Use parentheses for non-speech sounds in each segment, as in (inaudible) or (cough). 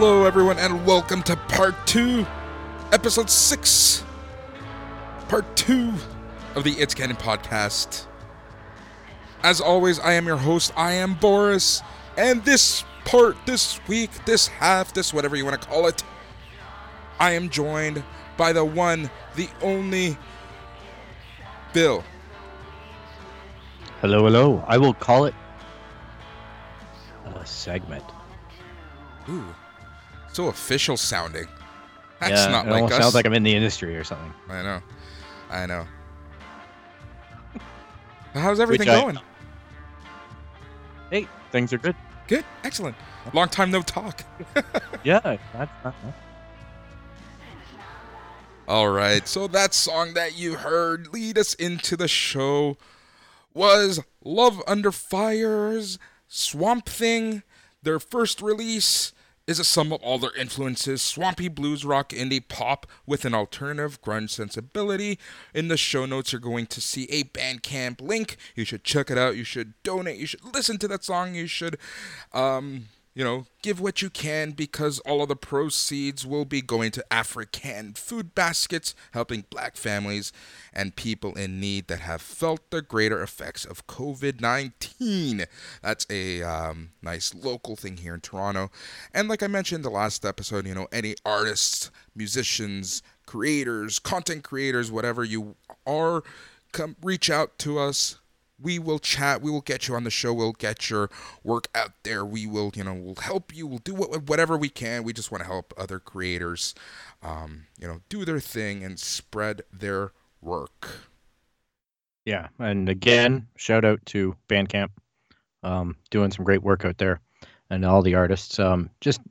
Hello, everyone, and welcome to part two, episode six, part two of the It's Canon podcast. As always, I am your host. I am Boris, and this part, this week, this half, this whatever you want to call it, I am joined by the one, the only Bill. Hello, hello. I will call it a segment. Ooh, so official sounding. That's yeah, not it like almost us. sounds like I'm in the industry or something. I know. I know. How's everything I- going? Hey, things are good. Good. Excellent. Long time no talk. (laughs) Yeah, that's, that's- All right. So that song that you heard lead us into the show was Love Under Fire's Swamp Thing. Their first release is a sum of all their influences swampy blues rock indie pop with an alternative grunge sensibility. In the show notes you're going to see a bandcamp link. You should check it out. You should donate. You should listen to that song. You should um you know, give what you can because all of the proceeds will be going to African food baskets, helping black families and people in need that have felt the greater effects of COVID 19. That's a um, nice local thing here in Toronto. And like I mentioned the last episode, you know, any artists, musicians, creators, content creators, whatever you are, come reach out to us we will chat we will get you on the show we'll get your work out there we will you know we'll help you we'll do whatever we can we just want to help other creators um, you know do their thing and spread their work yeah. And again, shout out to Bandcamp, um, doing some great work out there, and all the artists. Um, just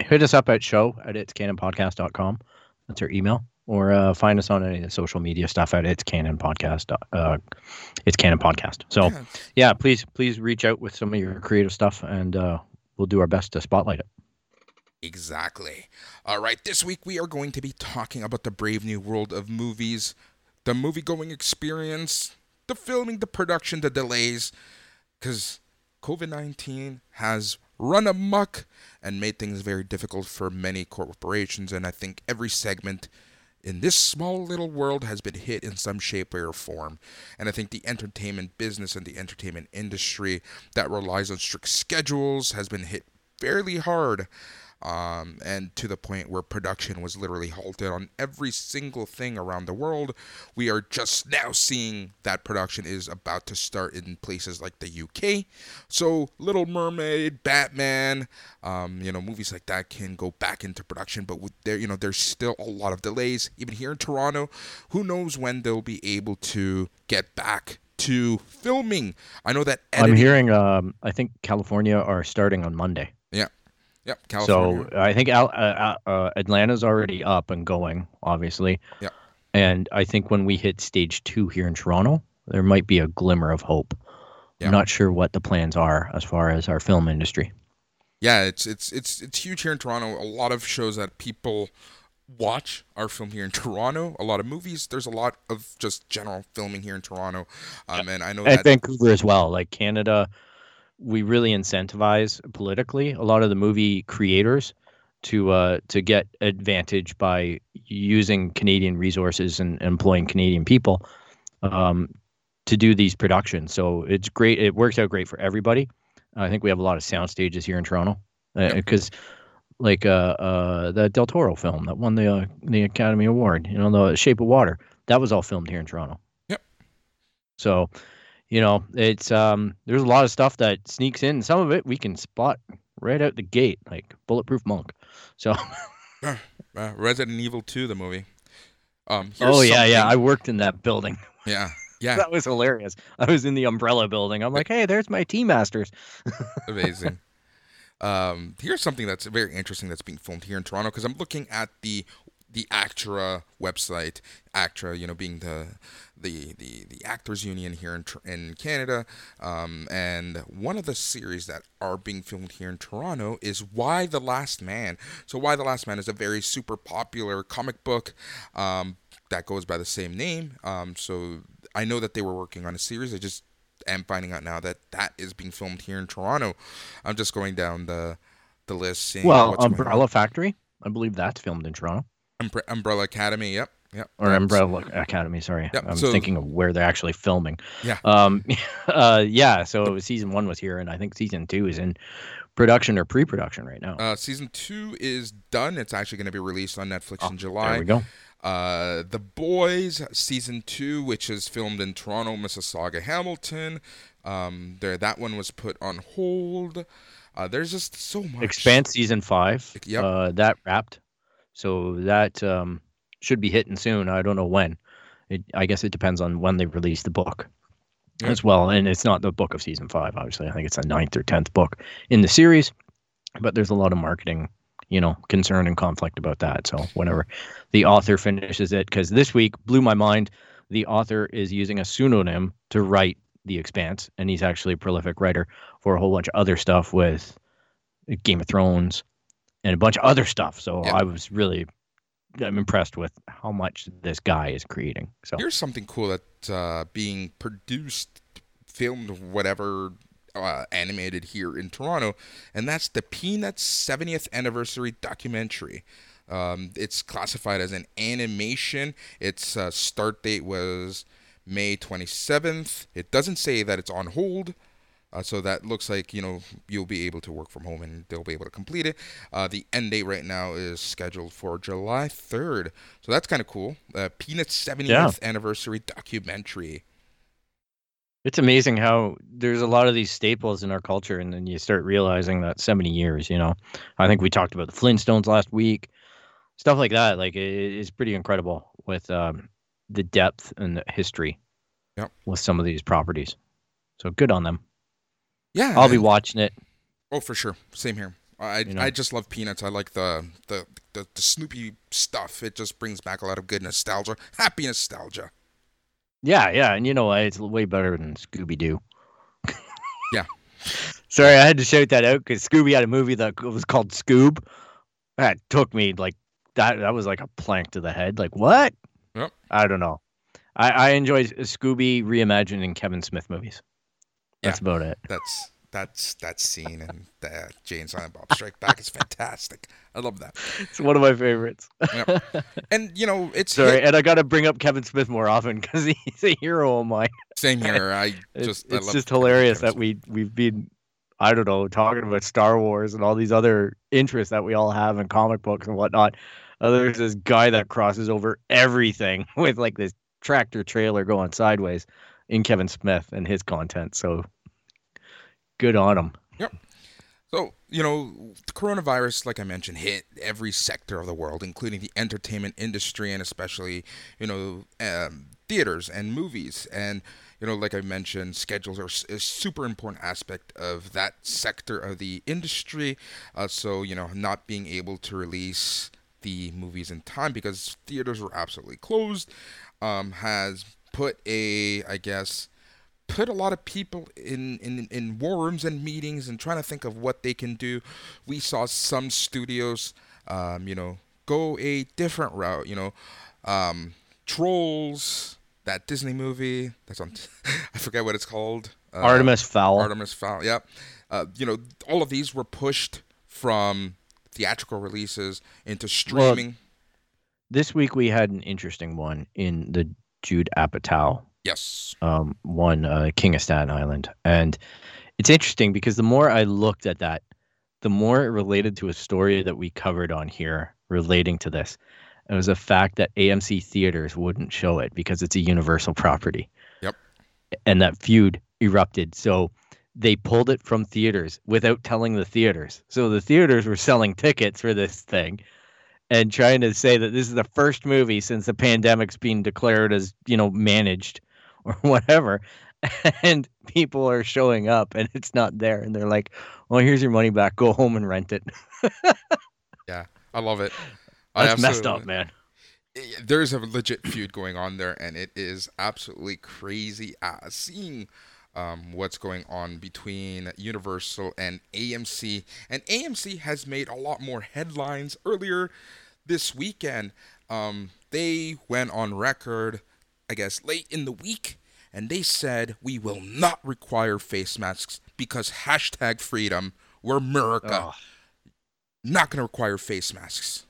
hit us up at show at itscanonpodcast.com. That's our email. Or uh, find us on any of the social media stuff at it's canon podcast. Uh, it's canon podcast. So Yeah. yeah, please please reach out with some of your creative stuff, and uh, we'll do our best to spotlight it. Exactly. All right, this week we are going to be talking about the brave new world of movies, the movie going experience, the filming, the production, the delays, because COVID 19 has run amok and made things very difficult for many corporations. And I think every segment in this small little world has been hit in some shape or form. And I think the entertainment business and the entertainment industry that relies on strict schedules has been hit fairly hard. Um, and to the point where production was literally halted on every single thing around the world. We are just now seeing that production is about to start in places like the UK. So, Little Mermaid, Batman, um, you know, movies like that can go back into production, but with there, you know, there's still a lot of delays. Even here in Toronto, who knows when they'll be able to get back to filming? I know that I'm hearing. Um, I think California are starting on Monday. Yep, California. So I think Al, uh, uh, Atlanta's already up and going, obviously. Yeah. And I think when we hit stage two here in Toronto, there might be a glimmer of hope. Yeah. I'm not sure what the plans are as far as our film industry. yeah, it's it's it's it's huge here in Toronto. A lot of shows that people watch are filmed here in (laughs) Toronto. A lot of movies. There's a lot of just general filming here in Toronto. Um, and I know At Vancouver as well, like Canada, we really incentivize politically a lot of the movie creators to uh, to get advantage by using Canadian resources and employing Canadian people um, to do these productions. So it's great. It works out great for everybody. I think we have a lot of sound stages here in Toronto because, like uh, uh, the Del Toro film that won the uh, the Academy Award, you know, The Shape of Water, that was all filmed here in Toronto. Yep. So, you know, it's um, there's a lot of stuff that sneaks in. Some of it we can spot right out the gate, like Bulletproof Monk. So, (laughs) uh, Resident Evil 2, the movie. Um, oh yeah, yeah, I worked in that building. (laughs) yeah, yeah, That was hilarious. I was in the Umbrella building. I'm like, hey, there's my Tea Masters. (laughs) amazing. um, here's something that's very interesting that's being filmed here in Toronto because I'm looking at the the Actra website. Actra, you know, being the the the, the actors union here in in Canada, um, and one of the series that are being filmed here in Toronto is Y: The Last Man. So Y: The Last Man is a very super popular comic book. Um, that goes by the same name. Um, so I know that they were working on a series. I just am finding out now that that is being filmed here in Toronto. I'm just going down the the list. Seeing Well, what's going on. Umbrella Factory, I believe that's filmed in Toronto. Umbre- Umbrella Academy. Yep. Yep. or Umbrella Academy. Sorry, Yep, I'm so- thinking of where they're actually filming. Yeah. Um. (laughs) Uh. Yeah. So season one was here, and I think season two is in production or pre-production right now. Uh, season two is done. It's actually going to be released on Netflix Oh, in July. there we go. Uh, The Boys season two, which is filmed in Toronto, Mississauga, Hamilton. Um, there that one was put on hold. Uh, there's just so much. Expanse season five. Yep. Uh, that wrapped, so that um should be hitting soon. I don't know when. It. I guess it depends on when they release the book. Yeah. As well, and it's not the book of season five. Obviously, I think it's the ninth or tenth book in the series. But there's a lot of marketing, you know, concern and conflict about that. So whenever the author finishes it, because this week blew my mind, the author is using a pseudonym to write The Expanse, and he's actually a prolific writer for a whole bunch of other stuff with Game of Thrones and a bunch of other stuff. So. I was really I'm impressed with how much this guy is creating. So Here's something cool that uh, being produced, filmed, whatever, uh, animated here in Toronto, and that's the Peanuts 70th anniversary documentary. Um, it's classified as an animation. Its uh, start date was May 27th. It doesn't say that it's on hold. Uh, so that looks like you know you'll be able to work from home and they'll be able to complete it. Uh, the end date right now is scheduled for July 3rd, so that's kind of cool. Uh, Peanuts 70th Yeah. anniversary documentary. it's amazing how there's a lot of these staples in our culture, and then you start realizing that 70 years, you know. I think we talked about the Flintstones last week, stuff like that. Like it is pretty incredible with um, the depth and the history Yep. with some of these properties. So good on them. Yeah, I'll be watching it. Oh, for sure. Same here. I You know. I just love Peanuts. I like the, the the the Snoopy stuff. It just brings back a lot of good nostalgia, happy nostalgia. Yeah, yeah, and you know what? It's way better than Scooby Doo. (laughs) Yeah. Sorry, I had to shout that out because Scooby had a movie that was called Scoob. That took me like that. That was like a plank to the head. Like what? Yep. I don't know. I I enjoy Scooby reimagining Kevin Smith movies. That's about it. That's that's that scene and the Jay and Silent Bob Strike Back is fantastic. I love that. It's one of my favorites. And you know, it's (laughs) Sorry, hit- and I got to bring up Kevin Smith more often because he's a hero of mine. same here. (laughs) I It's, just I it's just hilarious that we we've been I don't know talking about Star Wars and all these other interests that we all have in comic books and whatnot. Uh, there's this guy that crosses over everything (laughs) with like this tractor trailer going sideways in Kevin Smith and his content. So good on him. Yep. So, you know, the coronavirus, like I mentioned, hit every sector of the world, including the entertainment industry and especially, you know, um, theaters and movies. And, you know, like I mentioned, schedules are a super important aspect of that sector of the industry. Uh, so, you know, not being able to release the movies in time because theaters were absolutely closed um, has put a, I guess, put a lot of people in, in in war rooms and meetings and trying to think of what they can do. We saw some studios, um, you know, go a different route. You know, um, Trolls, that Disney movie that's on. (laughs) I forget what it's called. Uh, Artemis Fowl. Artemis Fowl. Yeah, uh, you know, all of these were pushed from theatrical releases into streaming. This week we had an interesting one in the Judd Apatow yes. um, one, uh, King of Staten Island. And it's interesting because the more I looked at that, the more it related to a story that we covered on here relating to this. It was a fact that AMC theaters wouldn't show it because it's a universal property. Yep. And that feud erupted. So they pulled it from theaters without telling the theaters. So the theaters were selling tickets for this thing and trying to say that this is the first movie since the pandemic's being declared as, you know, managed (laughs) or whatever. And people are showing up and it's not there. And they're like, well, here's your money back. Go home and rent it. (laughs) Yeah i love it. I That's messed up, man. there's a legit feud going on there, and it is absolutely crazy uh, seeing um, what's going on between Universal and AMC. And AMC has made a lot more headlines earlier this weekend. Um, they went on record, I guess, late in the week, and they said we will not require face masks because hashtag freedom. We're America. Oh, not going to require face masks.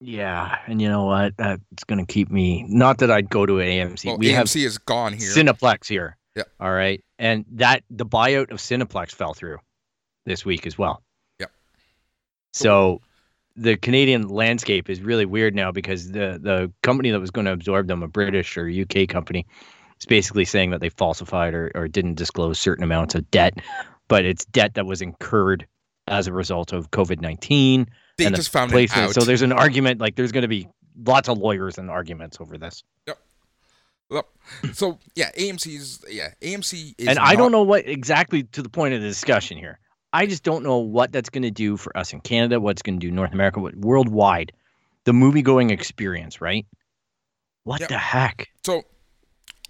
Yeah, and you know what? That's going to keep me. Not that I'd go to AMC. Well, we AMC have is gone here. Cineplex here. Yeah. All right, and that the buyout of Cineplex fell through this week as well. Yep. So the Canadian landscape is really weird now because the the company that was going to absorb them, a British or UK company, is basically saying that they falsified or, or didn't disclose certain amounts of debt, but it's debt that was incurred as a result of COVID nineteen. they and the just found it out. So there's an argument, like there's going to be lots of lawyers and arguments over this. Yep. So yeah, AMC's yeah AMC is and I don't know what exactly to the point of the discussion here. I just don't know what that's going to do for us in Canada, what's going to do North America, what worldwide, the movie going experience, right? What Yep. the heck? So,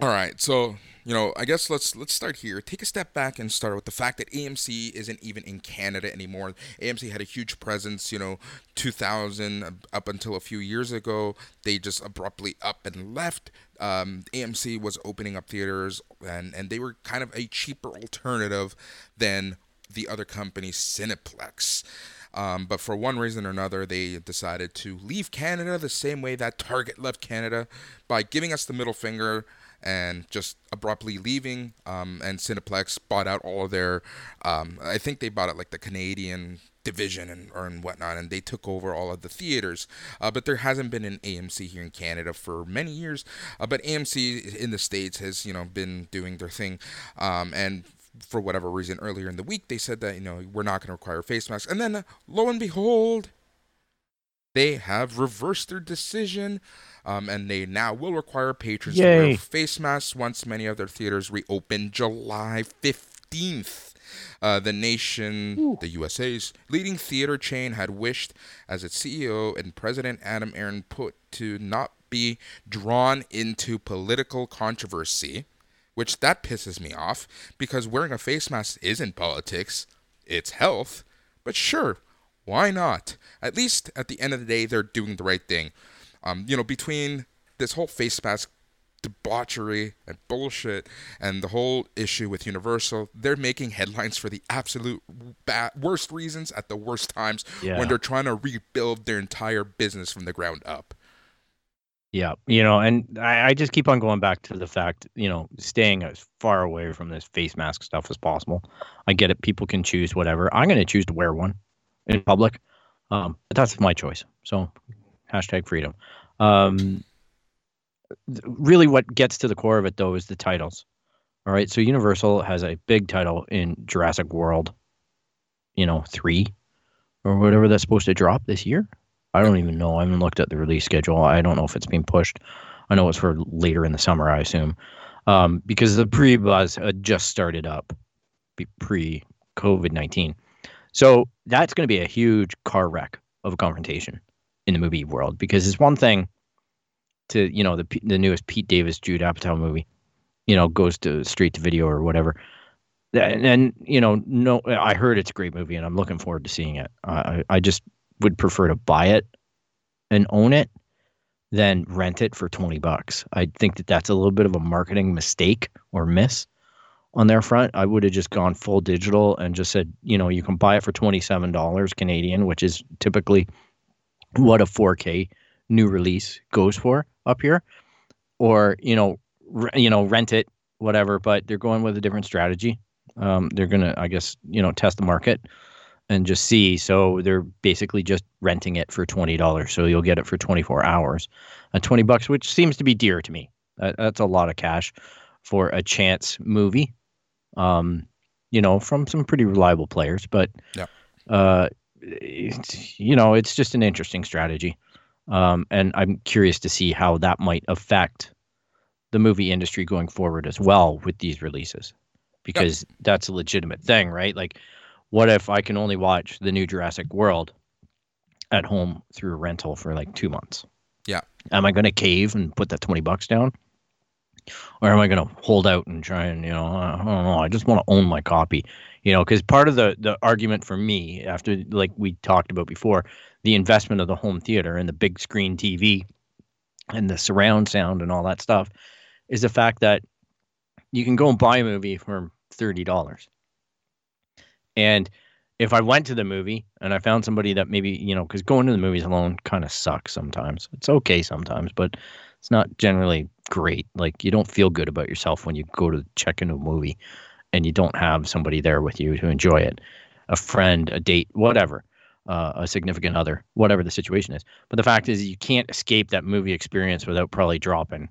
all right. So, you know, I guess let's let's start here. Take a step back and start with the fact that AMC isn't even in Canada anymore. AMC had a huge presence, you know, 2000 uh, up until a few years ago. They just abruptly up and left. Um, AMC was opening up theaters, and and they were kind of a cheaper alternative than the other company, Cineplex. Um, but for one reason or another, they decided to leave Canada the same way that Target left Canada by giving us the middle finger and just abruptly leaving. Um, and Cineplex bought out all of their, um, I think they bought it like the Canadian division and or and whatnot, and they took over all of the theaters. Uh, but there hasn't been an AMC here in Canada for many years. Uh, but AMC in the states has you know been doing their thing, um, and for whatever reason earlier in the week they said that you know we're not going to require face masks. And then lo and behold they have reversed their decision um, and they now will require patrons to Yay. wear face masks once many of their theaters reopen july 15th uh, the nation, the USA's leading theater chain, had wished, as its CEO and President Adam Aron put, to not be drawn into political controversy which that pisses me off because wearing a face mask isn't politics, it's health. But sure, why not? At least at the end of the day, they're doing the right thing. Um, you know, between this whole face mask debauchery and bullshit and the whole issue with Universal, they're making headlines for the absolute ba- worst reasons at the worst times Yeah. when they're trying to rebuild their entire business from the ground up. Yeah, you know, and I, I just keep on going back to the fact, you know, staying as far away from this face mask stuff as possible. I get it; people can choose whatever. I'm going to choose to wear one in public, um, but that's my choice. So, hashtag freedom. Um, really, what gets to the core of it, though, is the titles. All right, so Universal has a big title in Jurassic World, you know, three or whatever that's supposed to drop this year. I don't even know. I haven't looked at the release schedule. I don't know if it's being pushed. I know it's for later in the summer, I assume, um, because the pre buzz had just started up pre COVID 19. So that's going to be a huge car wreck of a confrontation in the movie world because it's one thing to, you know, the, the newest Pete Davis, Judd Apatow movie, you know, goes to straight to video or whatever. And, and you know, no, I heard it's a great movie and I'm looking forward to seeing it. I, I I just would prefer to buy it and own it than rent it for 20 bucks. I think that that's a little bit of a marketing mistake or miss on their front. I would have just gone full digital and just said, you know, you can buy it for $27 Canadian, which is typically what a 4K new release goes for up here or, you know, r- you know, rent it whatever, but they're going with a different strategy. Um, they're going to I guess, you know, test the market and just see. So they're basically just renting it for twenty dollars. So you'll get it for twenty four hours, at twenty bucks, which seems to be dear to me. That, that's a lot of cash for a chance movie. Um, you know, from some pretty reliable players, but Yeah. uh, you know, it's just an interesting strategy. Um, and I'm curious to see how that might affect the movie industry going forward as well with these releases, because that's a legitimate thing, right? Like, what if I can only watch the new Jurassic World at home through a rental for like two months? Yeah. Am I going to cave and put that 20 bucks down? Or am I going to hold out and try and, you know, I don't know. I just want to own my copy, you know, because part of the, the argument for me, after like we talked about before, the investment of the home theater and the big screen TV and the surround sound and all that stuff is the fact that you can go and buy a movie for $30 and if I went to the movie and I found somebody that maybe, you know, because going to the movies alone kind of sucks sometimes. It's okay sometimes, but it's not generally great. Like you don't feel good about yourself when you go to check into a movie and you don't have somebody there with you to enjoy it a friend, a date, whatever, uh, a significant other, whatever the situation is. But the fact is, you can't escape that movie experience without probably dropping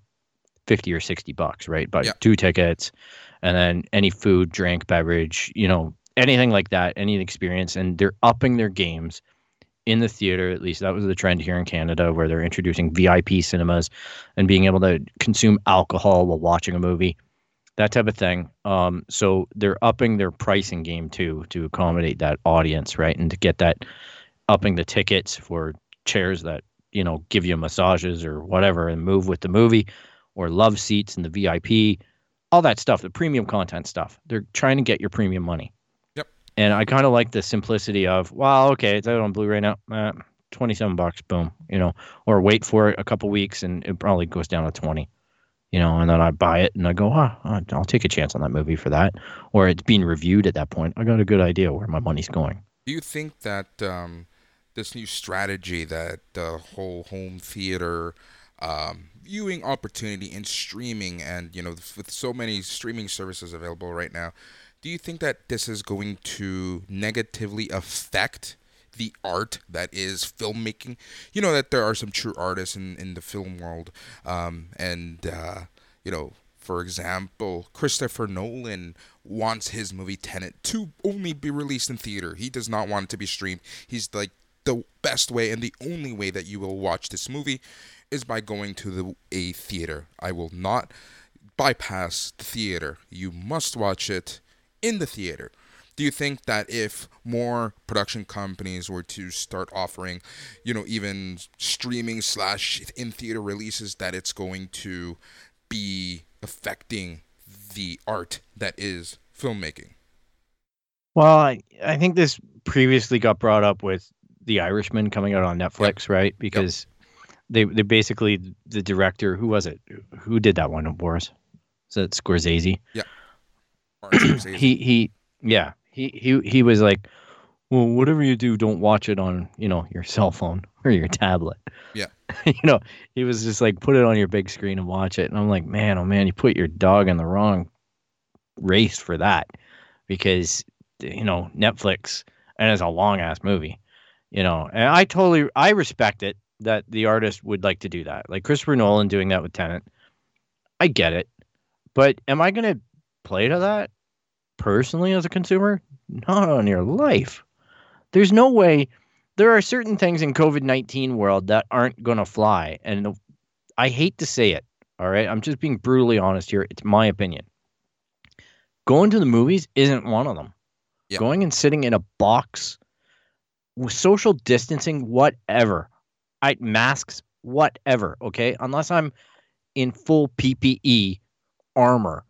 50 or 60 bucks, right? But yeah. two tickets and then any food, drink, beverage, you know, anything like that, any experience. And they're upping their games in the theater, at least that was the trend here in Canada, where they're introducing VIP cinemas and being able to consume alcohol while watching a movie, that type of thing. Um, so they're upping their pricing game too to accommodate that audience, right? And to get that upping the tickets for chairs that, you know, give you massages or whatever and move with the movie or love seats in the VIP, all that stuff, the premium content stuff. They're trying to get your premium money. And I kind of like the simplicity of, well, okay, it's out on Blu-ray now, uh, twenty-seven bucks, boom, you know, or wait for it a couple weeks and it probably goes down to twenty, you know, and then I buy it and I go, oh, I'll take a chance on that movie for that, or it's being reviewed at that point. I got a good idea where my money's going. Do you think that um, this new strategy that the whole home theater um, viewing opportunity in streaming and you know with so many streaming services available right now do you think that this is going to negatively affect the art that is filmmaking? You know that there are some true artists in, in the film world, um, and uh, you know, for example, Christopher Nolan wants his movie Tenet to only be released in theater. He does not want it to be streamed. He's like the best way and the only way that you will watch this movie is by going to the a theater. I will not bypass the theater. You must watch it in the theater. Do you think that if more production companies were to start offering, you know, even streaming slash in theater releases, that it's going to be affecting the art that is filmmaking? Well, I, I think this previously got brought up with The Irishman coming out on Netflix, yep. right? Because yep. they they basically the director who was it who did that one, Boris? Is that Scorsese? Yeah. (clears throat) he he yeah he he he was like well whatever you do don't watch it on you know your cell phone (laughs) or your tablet. Yeah. (laughs) You know he was just like put it on your big screen and watch it. And i'm like man oh man you put your dog in the wrong race for that because you know netflix and it's a long ass movie you know and i totally i respect it that the artist would like to do that. Like christopher nolan doing that with Tenet i get it but am i going to play to that personally as a consumer? Not on your life. There's no way. There are certain things in COVID 19 world that aren't going to fly. And I hate to say it. All right. I'm just being brutally honest here. It's my opinion. Going to the movies isn't one of them. Yep. Going and sitting in a box with social distancing, whatever. I masks, whatever. Okay. Unless I'm in full PPE armor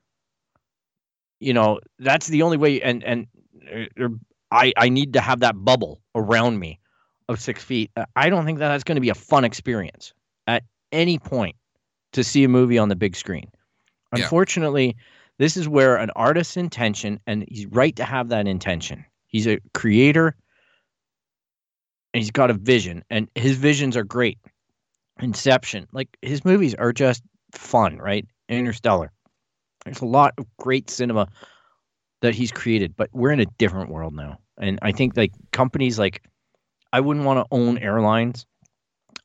you know that's the only way and and uh, er, i i need to have that bubble around me of six feet. Uh, i don't think that that's going to be a fun experience at any point to see a movie on the big screen. Yeah. unfortunately this is where an artist's intention and he's right to have that intention. He's a creator and he's got a vision and his visions are great. Inception like his movies are just fun right? Interstellar there's a lot of great cinema that he's created, but we're in a different world now. And I think like companies like I wouldn't want to own airlines.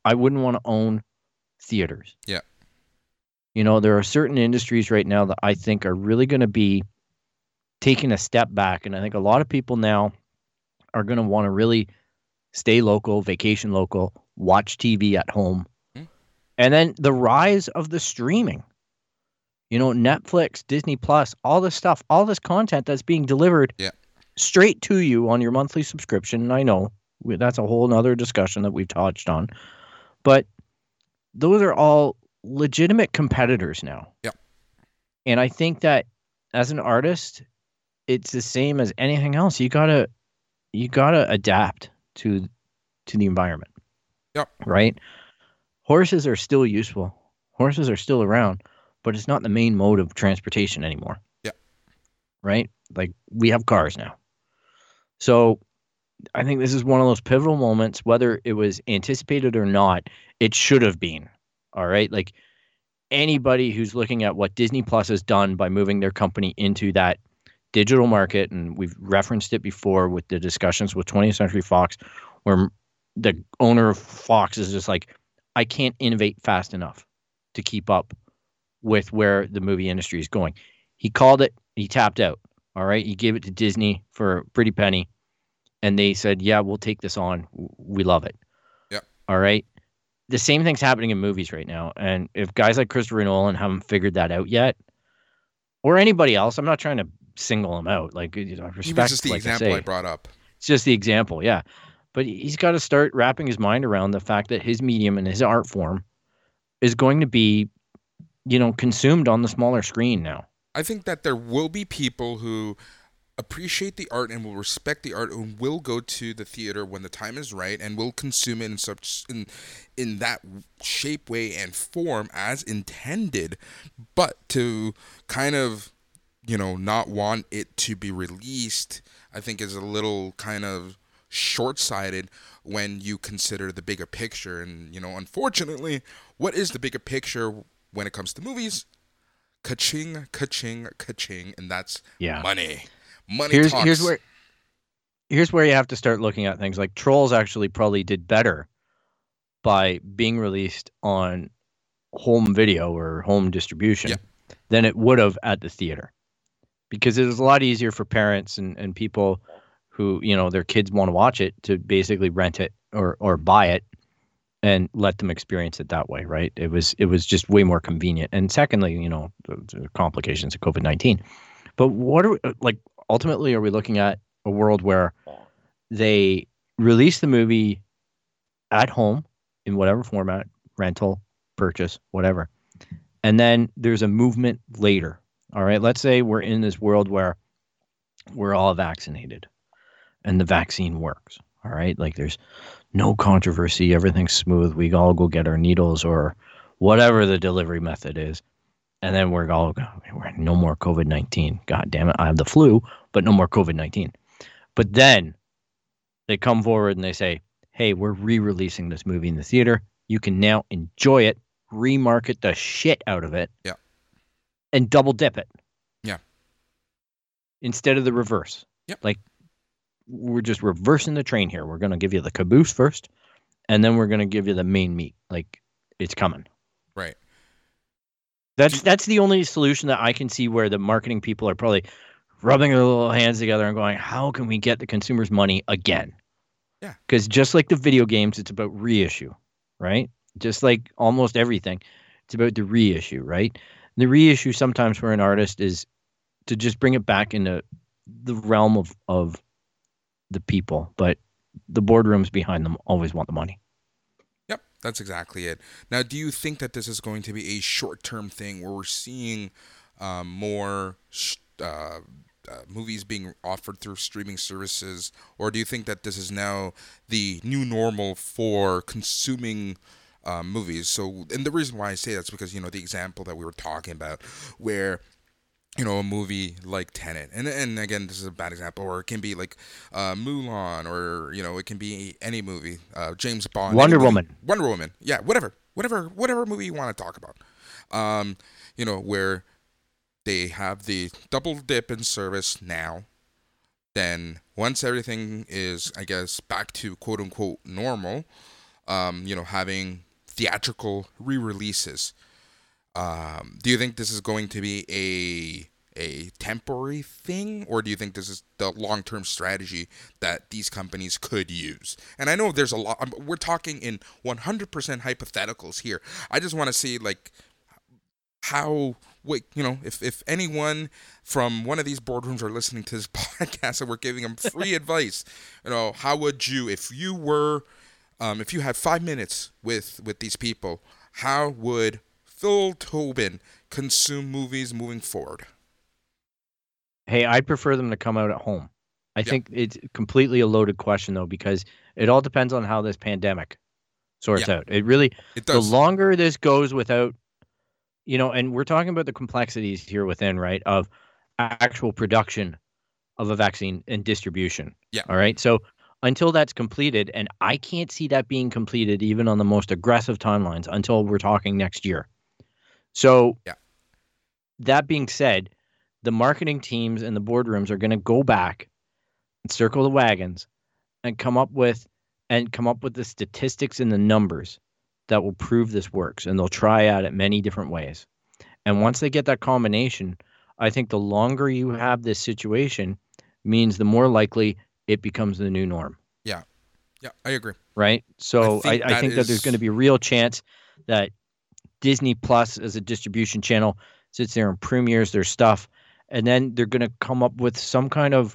I wouldn't want to own theaters. Yeah. You know, there are certain industries right now that I think are really going to be taking a step back. And I think a lot of people now are going to want to really stay local, vacation local, watch TV at home. Mm-hmm. And then the rise of the streaming you know, Netflix, Disney Plus, all this stuff, all this content that's being delivered yeah. straight to you on your monthly subscription. And I know that's a whole other discussion that we've touched on, but those are all legitimate competitors now. Yeah. And I think that as an artist, it's the same as anything else. You gotta you gotta adapt to to the environment. Yep. Right? Horses are still useful. Horses are still around but it's not the main mode of transportation anymore. Yeah. Right? Like we have cars now. So I think this is one of those pivotal moments, whether it was anticipated or not, it should have been. All right. Like anybody who's looking at what Disney Plus has done by moving their company into that digital market, and we've referenced it before with the discussions with 20th Century Fox, where the owner of Fox is just like, I can't innovate fast enough to keep up with where the movie industry is going. He called it, he tapped out. All right. He gave it to Disney for a pretty penny. And they said, Yeah, we'll take this on. We love it. Yeah. All right. The same thing's happening in movies right now. And if guys like Christopher Nolan haven't figured that out yet, or anybody else, I'm not trying to single him out. Like, you know, respect. Even just the like example I, say. I brought up. It's just the example, yeah. But he's got to start wrapping his mind around the fact that his medium and his art form is going to be, you know, consumed on the smaller screen now. I think that there will be people who appreciate the art and will respect the art and will go to the theater when the time is right and will consume it in such in in that shape way and form as intended but to kind of you know not want it to be released i think is a little kind of short-sighted when you consider the bigger picture and you know unfortunately what is the bigger picture when it comes to movies ka-ching ka-ching ka-ching and that's Yeah. money money here's talks. here's where here's where you have to start looking at things like trolls actually probably did better by being released on home video or home distribution Yeah. than it would have at the theater because it was a lot easier for parents and, and people who you know their kids want to watch it to basically rent it or or buy it and let them experience it that way right? It was it was just way more convenient. And secondly you know the, complications of covid-19 but what are uh, like ultimately are we looking at a world where they release the movie at home in whatever format rental purchase whatever and then there's a movement later all right? Let's say we're in this world where we're all vaccinated and the vaccine works all right? Like there's no controversy everything's smooth we all go get our needles or whatever the delivery method is and then we're all we're no more COVID nineteen. God damn it, I have the flu, but no more COVID nineteen. But then they come forward and they say, "Hey, we're re-releasing this movie in the theater. You can now enjoy it, remarket the shit out of it, Yeah. and double dip it. Yeah. Instead of the reverse. Yep. Like we're just reversing the train here. We're gonna give you the caboose first, and then we're gonna give you the main meat. Like it's coming. right That's that's the only solution that I can see where the marketing people are probably rubbing their little hands together and going, "How can we get the consumers' money again?" Yeah. Because just like the video games, it's about reissue, right? Just like almost everything, it's about the reissue, right? The reissue sometimes for an artist is to just bring it back into the realm of of the people, but the boardrooms behind them always want the money. Yep, that's exactly it. Now, do you think that this is going to be a short-term thing where we're seeing um, more uh, uh, movies being offered through streaming services, or do you think that this is now the new normal for consuming? Um, movies. So, and the reason why I say that's because you know the example that we were talking about, where you know a movie like Tenet, and and again this is a bad example, or it can be like uh, Mulan, or you know it can be any movie, uh, James Bond, Wonder Woman. Wonder Woman, yeah, whatever, whatever, whatever movie you want to talk about, um, you know where they have the double dip in service now. Then once everything is, I guess, back to quote unquote normal, um, you know, having theatrical re-releases. Um, do you think this is going to be a a temporary thing, or do you think this is the long-term strategy that these companies could use? And I know there's a lot. um, We're talking in 100% hypotheticals here. I just want to see like how wait you know if if anyone from one of these boardrooms are listening to this (laughs) podcast and we're giving them free (laughs) advice you know how would you if you were um, if you had five minutes with with these people how would phil tobin consume movies moving forward Hey, I'd prefer them to come out at home. I Yeah. think it's completely a loaded question though, because it all depends on how this pandemic sorts Yeah. out. It really it does. the longer this goes without you know, and we're talking about the complexities here within, right, of actual production of a vaccine and distribution. Yeah. All right. So until that's completed, and I can't see that being completed even on the most aggressive timelines until we're talking next year. So, Yeah. that being said, the marketing teams and the boardrooms are going to go back and circle the wagons and come up with and come up with the statistics and the numbers that will prove this works and they'll try out it many different ways and once they get that combination i think the longer you have this situation means the more likely it becomes the new norm Yeah, yeah I agree. right so i, think I, that think that there's going to be a real chance that disney plus as a distribution channel sits there and premieres their stuff. And then they're going to come up with some kind of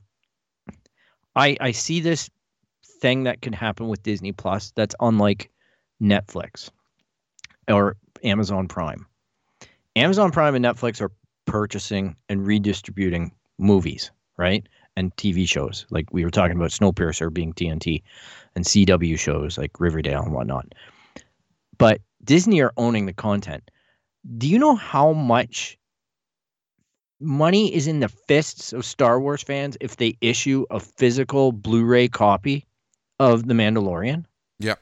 i i see this thing that can happen with disney plus that's unlike netflix or amazon prime. Amazon prime and netflix are purchasing and redistributing movies right? And tv shows. Like we were talking about snowpiercer being tnt and cw shows like riverdale and whatnot. But disney are owning the content do you know how much money is in the fists of Star Wars fans if they issue a physical Blu-ray copy of The Mandalorian? Yep.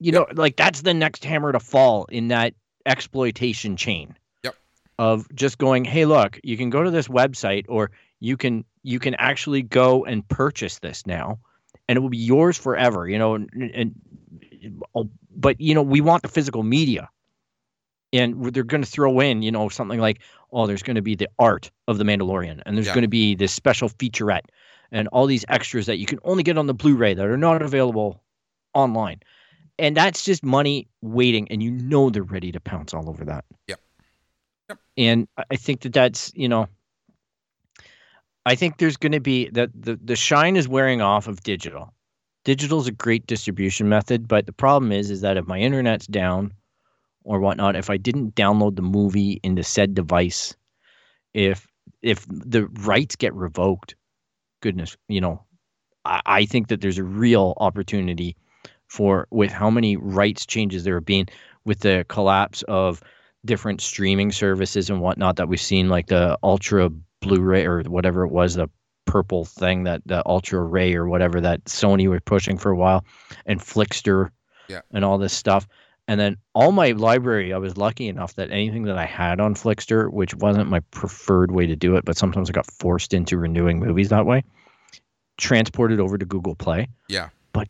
You know, like that's the next hammer to fall in that exploitation chain. Yep. Of just going, "Hey, look, you can go to this website or you can you can actually go and purchase this now and it will be yours forever, you know, and, and Oh, but you know, we want the physical media and they're going to throw in, you know, something like, oh, there's going to be the art of the Mandalorian, and there's Yeah. going to be this special featurette, and all these extras that you can only get on the Blu-ray that are not available online, and that's just money waiting, and you know they're ready to pounce all over that. Yep. Yep. And I- I think that that's you know, I think there's going to be that the the shine is wearing off of digital. Digital is a great distribution method, but the problem is is that if my internet's down or whatnot, if I didn't download the movie into said device, if if the rights get revoked, goodness, you know, I, I think that there's a real opportunity for with how many rights changes there have been with the collapse of different streaming services and whatnot that we've seen, like the Ultra Blu-ray or whatever it was, the purple thing that the Ultra Ray or whatever that Sony was pushing for a while, and Flixster, Yeah. and all this stuff. And then all my library, I was lucky enough that anything that I had on Flixster, which wasn't my preferred way to do it, but sometimes I got forced into renewing movies that way, transported over to Google Play. Yeah. But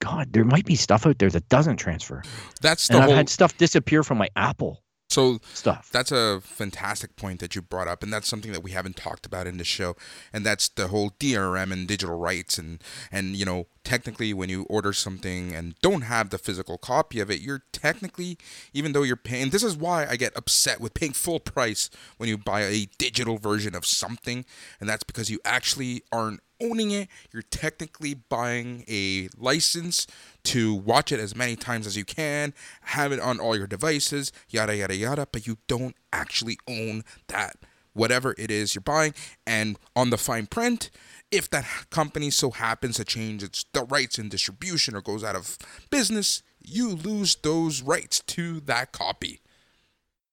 God, there might be stuff out there that doesn't transfer. That's the And I've whole. had stuff disappear from my Apple so stuff. That's a fantastic point that you brought up, and that's something that we haven't talked about in the show, and that's the whole DRM and digital rights, and and you know technically when you order something and don't have the physical copy of it, you're technically even though you're paying. This is why I get upset with paying full price when you buy a digital version of something, and that's because you actually aren't owning it. You're technically buying a license to watch it as many times as you can, have it on all your devices, yada yada yada, but you don't actually own that whatever it is you're buying and on the fine print if that company so happens to change its the rights in distribution or goes out of business you lose those rights to that copy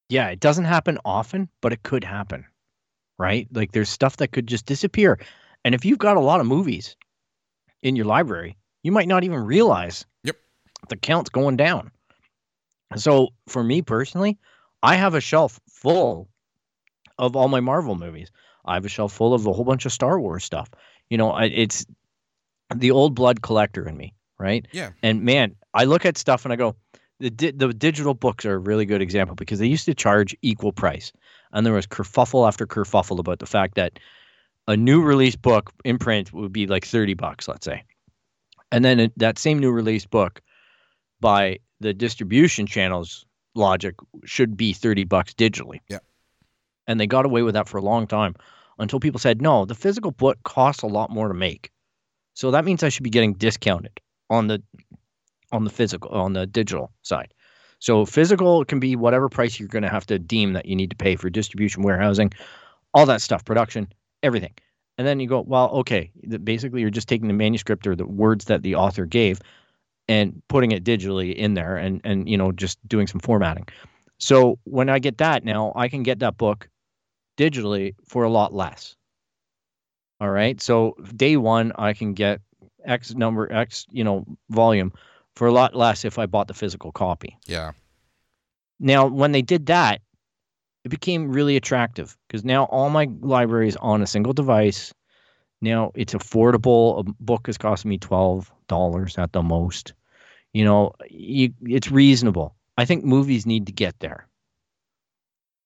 Yeah, it doesn't happen often, but it could happen. Right? Like there's stuff that could just disappear. And if you've got a lot of movies in your library, you might not even realize Yep. the count's going down. So for me personally, I have a shelf full of all my Marvel movies. I have a shelf full of a whole bunch of Star Wars stuff. You know, it's the old blood collector in me, right? Yeah. And man, I look at stuff and I go, the di- the digital books are a really good example because they used to charge equal price, and there was kerfuffle after kerfuffle about the fact that a new release book in print would be like thirty bucks, let's say, and then that same new release book by the distribution channels logic should be 30 bucks digitally. Yeah. And they got away with that for a long time until people said, no, the physical book costs a lot more to make. So that means I should be getting discounted on the on the physical on the digital side. So physical can be whatever price you're going to have to deem that you need to pay for distribution, warehousing, all that stuff, production, everything. And then you go, well, okay, basically you're just taking the manuscript or the words that the author gave and putting it digitally in there and and you know just doing some formatting. So when I get that now, I can get that book digitally for a lot less. All right. So day one, I can get X number X, you know, volume for a lot less if I bought the physical copy. Yeah. Now, when they did that, it became really attractive because now all my library is on a single device. Now it's affordable. A book is costing me twelve dollars at the most. You know, you, it's reasonable. I think movies need to get there.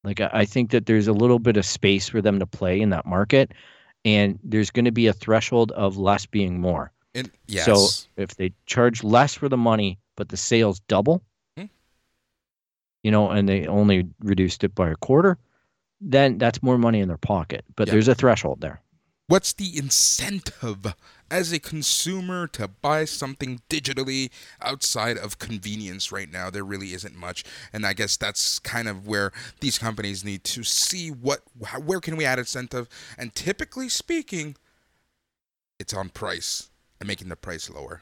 Like I, I think that there's a little bit of space for them to play in that market, and there's going to be a threshold of less being more. And yes. So if they charge less for the money, but the sales double. You know, and they only reduced it by a quarter, then that's more money in their pocket. But Yeah. there's a threshold there. What's the incentive as a consumer to buy something digitally outside of convenience right now? There really isn't much, and I guess that's kind of where these companies need to see what where can we add incentive. And typically speaking, it's on price and making the price lower.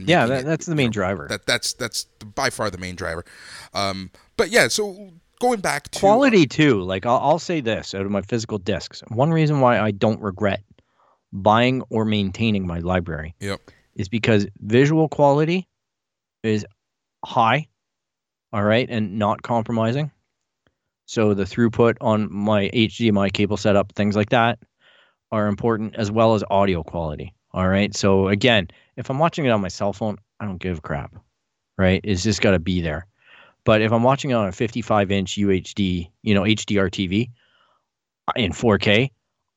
And Yeah, that, it, that's the you main know, driver. That that's that's by far the main driver. Um, but yeah, so going back to Quality too. Like I'll, I'll say this out of my physical discs. One reason why I don't regret buying or maintaining my library Yep. is because visual quality is high, all right, and not compromising. So the throughput on my HDMI cable setup, things like that, are important as well as audio quality. All right. So again, if I'm watching it on my cell phone, I don't give a crap. Right? It's just got to be there. But if I'm watching it on a 55 inch UHD, you know, HDR TV uh, in 4K,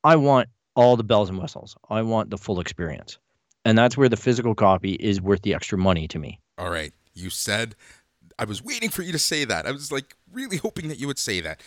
I want all the bells and whistles. I want the full experience. And that's where the physical copy is worth the extra money to me. All right. You said I was waiting for you to say that. I was like really hoping that you would say that.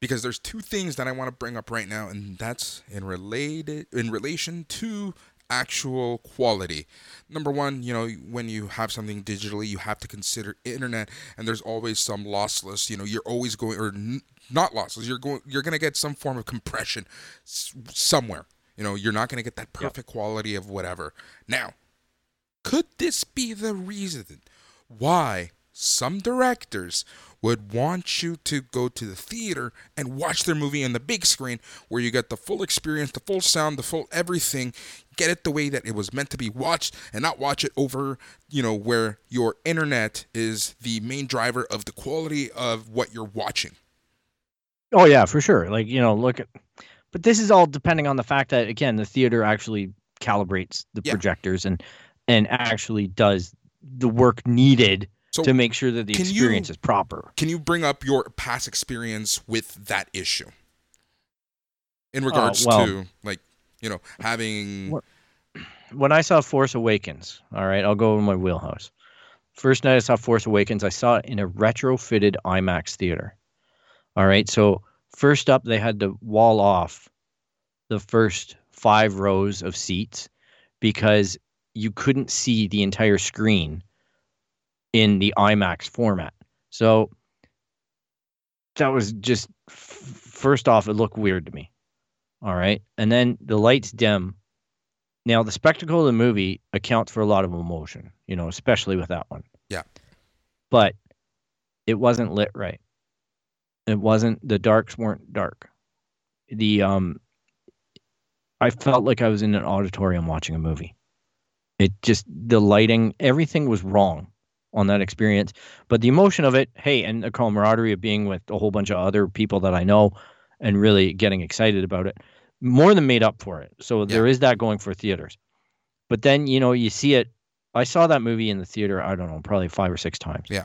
Because there's two things that I want to bring up right now, and that's in related in relation to actual quality. Number one, you know, when you have something digitally, you have to consider internet, and there's always some lossless. You know, you're always going or n- not lossless. You're going. You're going to get some form of compression s- somewhere. You know, you're not going to get that perfect quality of whatever. Now, could this be the reason why some directors would want you to go to the theater and watch their movie on the big screen where you get the full experience, the full sound, the full everything, get it the way that it was meant to be watched and not watch it over, you know, where your internet is the main driver of the quality of what you're watching. Oh yeah, for sure. Like, you know, look at but this is all depending on the fact that again, the theater actually calibrates the Yeah. projectors and and actually does the work needed So to make sure that the can you- experience is proper. can you bring up your past experience with that issue? In uh, regards well- to like, you know, having when I saw Force Awakens, all right, I'll go over my wheelhouse. First night I saw Force Awakens, I saw it in a retrofitted IMAX theater. All right, so first up, they had to wall off the first five rows of seats because you couldn't see the entire screen in the IMAX format. So that was just f- first off, it looked weird to me. All right, and then the lights dim now, the spectacle of the movie accounts for a lot of emotion, you know, especially with that one. Yeah. But it wasn't lit right. It wasn't the darks weren't dark. The um I felt like I was in an auditorium watching a movie. It just the lighting, everything was wrong on that experience. But the emotion of it, hey, and the camaraderie of being with a whole bunch of other people that I know and really getting excited about it more than made up for it. So there is that going for theaters. But then, you know, you see it. I saw that movie in the theater, I don't know, probably five or six times. Yeah.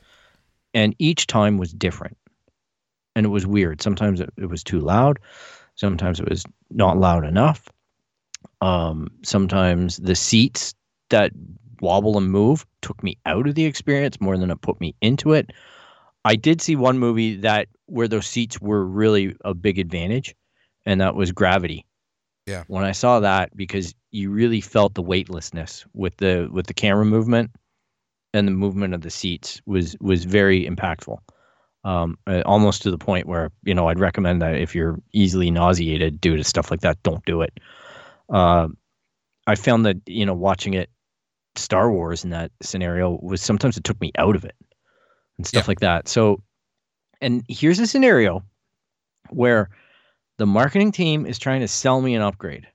And each time was different. And it was weird. Sometimes it, it was too loud. Sometimes it was not loud enough. Um, sometimes the seats that wobble and move took me out of the experience more than it put me into it. I did see one movie that where those seats were really a big advantage and that was Gravity. Yeah. When I saw that, because you really felt the weightlessness with the with the camera movement and the movement of the seats was was very impactful. Um, uh, almost to the point where you know I'd recommend that if you're easily nauseated due to stuff like that, don't do it. Uh, I found that you know watching it, Star Wars in that scenario was sometimes it took me out of it and stuff Yeah. like that. So, and here's a scenario where the marketing team is trying to sell me an upgrade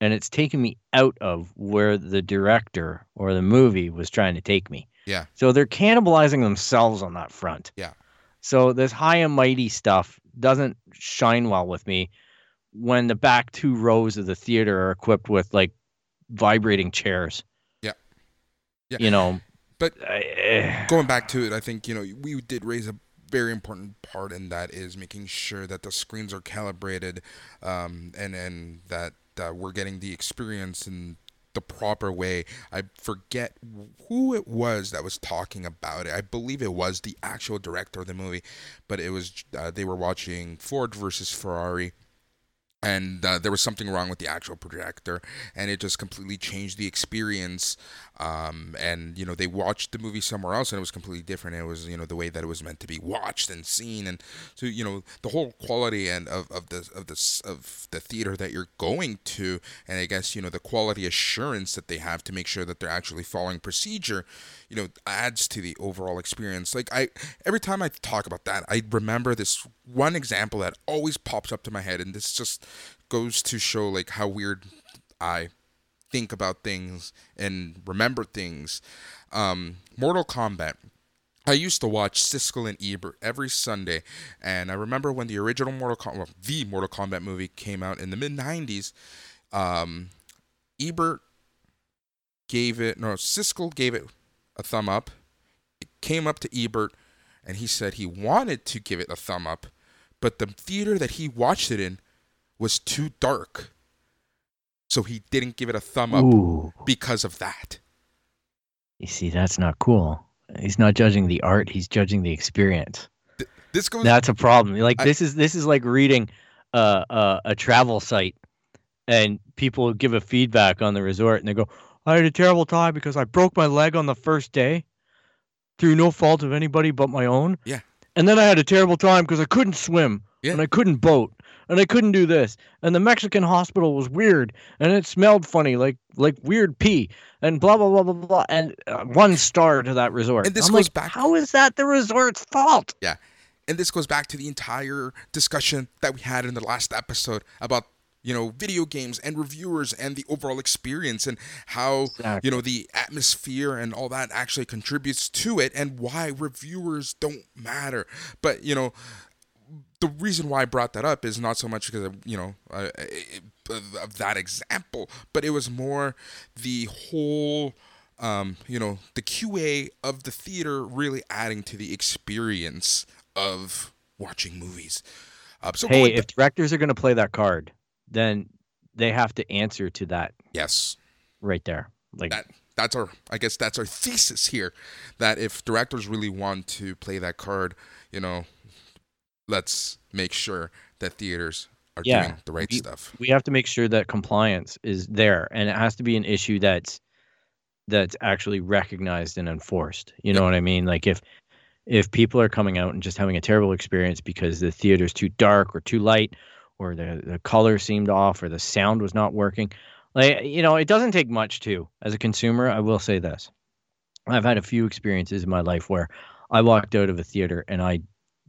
and it's taken me out of where the director or the movie was trying to take me. Yeah. So they're cannibalizing themselves on that front. Yeah. So this high and mighty stuff doesn't shine well with me when the back two rows of the theater are equipped with like vibrating chairs. Yeah. Yeah. You know, But I, going back to it, I think you know we did raise a very important part in that is making sure that the screens are calibrated, um, and and that that we're getting the experience in the proper way. I forget who it was that was talking about it. I believe it was the actual director of the movie, but it was uh, they were watching Ford versus Ferrari and uh, there was something wrong with the actual projector and it just completely changed the experience um, and you know they watched the movie somewhere else and it was completely different. It was you know the way that it was meant to be watched and seen. And so you know the whole quality and of, of the of the of the theater that you're going to and i guess you know the quality assurance that they have to make sure that they're actually following procedure you know adds to the overall experience. Like i every time i talk about that i remember this one example that always pops up to my head and this just goes to show like how weird i think about things and remember things um mortal kombat I used to watch Siskel and Ebert every Sunday, and I remember when the original Mortal Kombat, well, the Mortal Kombat movie came out in the mid '90s. Um, Ebert gave it, no, Siskel gave it a thumb up. It came up to Ebert, and he said he wanted to give it a thumb up, but the theater that he watched it in was too dark, so he didn't give it a thumb up ooh, because of that. you see, that's not cool. He's not judging the art; he's judging the experience. This goes. That's a problem. Like I- this is this is like reading uh, uh, a travel site, and people give a feedback on the resort, and they go, "I had a terrible time because I broke my leg on the first day, through no fault of anybody but my own." Yeah. And then I had a terrible time because I couldn't swim, Yeah. and I couldn't boat, and I couldn't do this, and the Mexican hospital was weird, and it smelled funny, like like weird pee, and blah blah blah blah blah, and uh, one star to that resort. And this I'm goes like, back- How is that the resort's fault? Yeah, and this goes back to the entire discussion that we had in the last episode about you know video games and reviewers and the overall experience and how Exactly. you know the atmosphere and all that actually contributes to it and why reviewers don't matter but you know the reason why I brought that up is not so much because of you know uh, of of that example, but it was more the whole um, you know the QA of the theater really adding to the experience of watching movies. Uh, so hey, if directors are going to play that card, then they have to answer to that yes, right there. Like, that that's our I guess that's our thesis here that if directors really want to play that card, you know, let's make sure that theaters are Yeah, doing the right we- stuff. we have to make sure that compliance is there, and it has to be an issue that's that's actually recognized and enforced. You know what I mean? Like if if people are coming out and just having a terrible experience because the theater's too dark or too light, or the the color seemed off, or the sound was not working, like you know, it doesn't take much to. As a consumer, I will say this: I've had a few experiences in my life where I walked out of a theater and I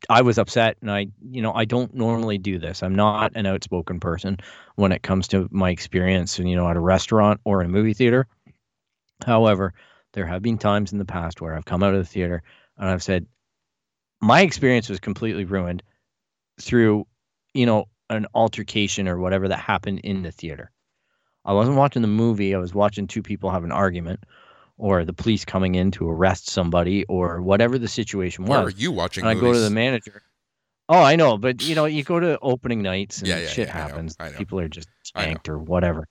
I was upset and I you know I don't normally do this. I'm not an outspoken person when it comes to my experience and, you know at a restaurant or in a movie theater. However, there have been times in the past where I've come out of the theater and I've said my experience was completely ruined through you know an altercation or whatever that happened in the theater. I wasn't watching the movie, I was watching two people have an argument or the police coming in to arrest somebody or whatever the situation was are you watching and I movies? go to the manager. Oh, I know, but you know, you go to opening nights and Yeah, yeah, shit yeah, I know, happens. I know. People are just tanked or whatever.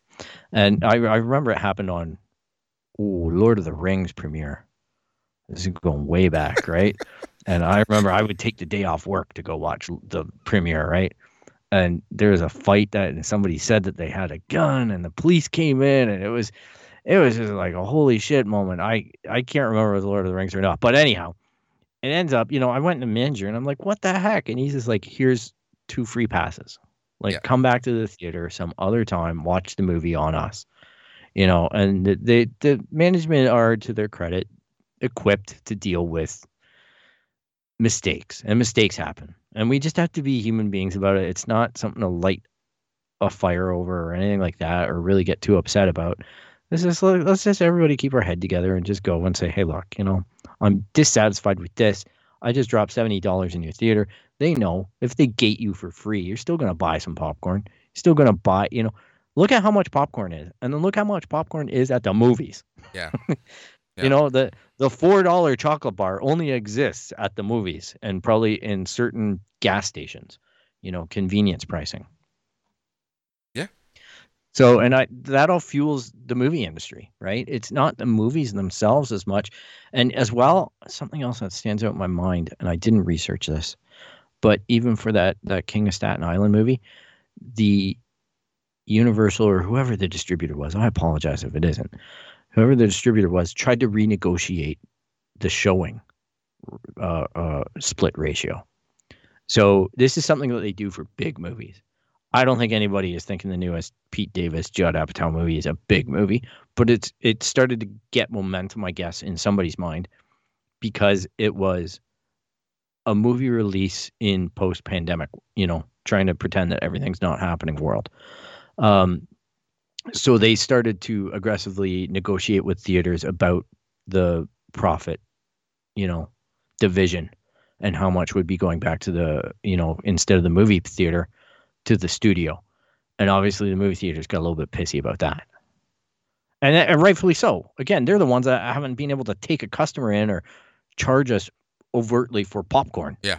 And I, I remember it happened on ooh, Lord of the Rings premiere. This is going way back, right? (laughs) and I remember I would take the day off work to go watch the premiere, right? And there was a fight that and somebody said that they had a gun and the police came in and it was it was just like a holy shit moment. I I can't remember was Lord of the Rings or not. But anyhow, it ends up, you know, I went to manager and I'm like, what the heck? And he's just like, here's two free passes. Like, Yeah. come back to the theater some other time, watch the movie on us. You know, and the, the the management are to their credit equipped to deal with mistakes and mistakes happen. And we just have to be human beings about it. It's not something to light a fire over or anything like that or really get too upset about. Let's just let's just everybody keep our head together and just go and say, hey, look, you know, I'm dissatisfied with this. I just dropped seventy dollars in your theater. They know if they gate you for free, you're still gonna buy some popcorn. You're still gonna buy, you know, look at how much popcorn is, and then look how much popcorn is at the movies. Yeah. (laughs) You know, the the four dollar chocolate bar only exists at the movies and probably in certain gas stations, you know, convenience pricing. So and I that all fuels the movie industry, right? It's not the movies themselves as much. And as well, something else that stands out in my mind, and I didn't research this, but even for that that King of Staten Island movie, the Universal or whoever the distributor was, I apologize if it isn't whoever the distributor was, tried to renegotiate the showing uh, uh, split ratio. So this is something that they do for big movies. I don't think anybody is thinking the newest Pete Davidson Judd Apatow movie is a big movie, but it's it started to get momentum, I guess, in somebody's mind because it was a movie release in post pandemic, you know, trying to pretend that everything's not happening world. Um, so they started to aggressively negotiate with theaters about the profit, you know, division and how much would be going back to the, you know, instead of the movie theater to the studio. And obviously the movie theaters got a little bit pissy about that. And, and rightfully so. Again, they're the ones that haven't been able to take a customer in or charge us overtly for popcorn. Yeah.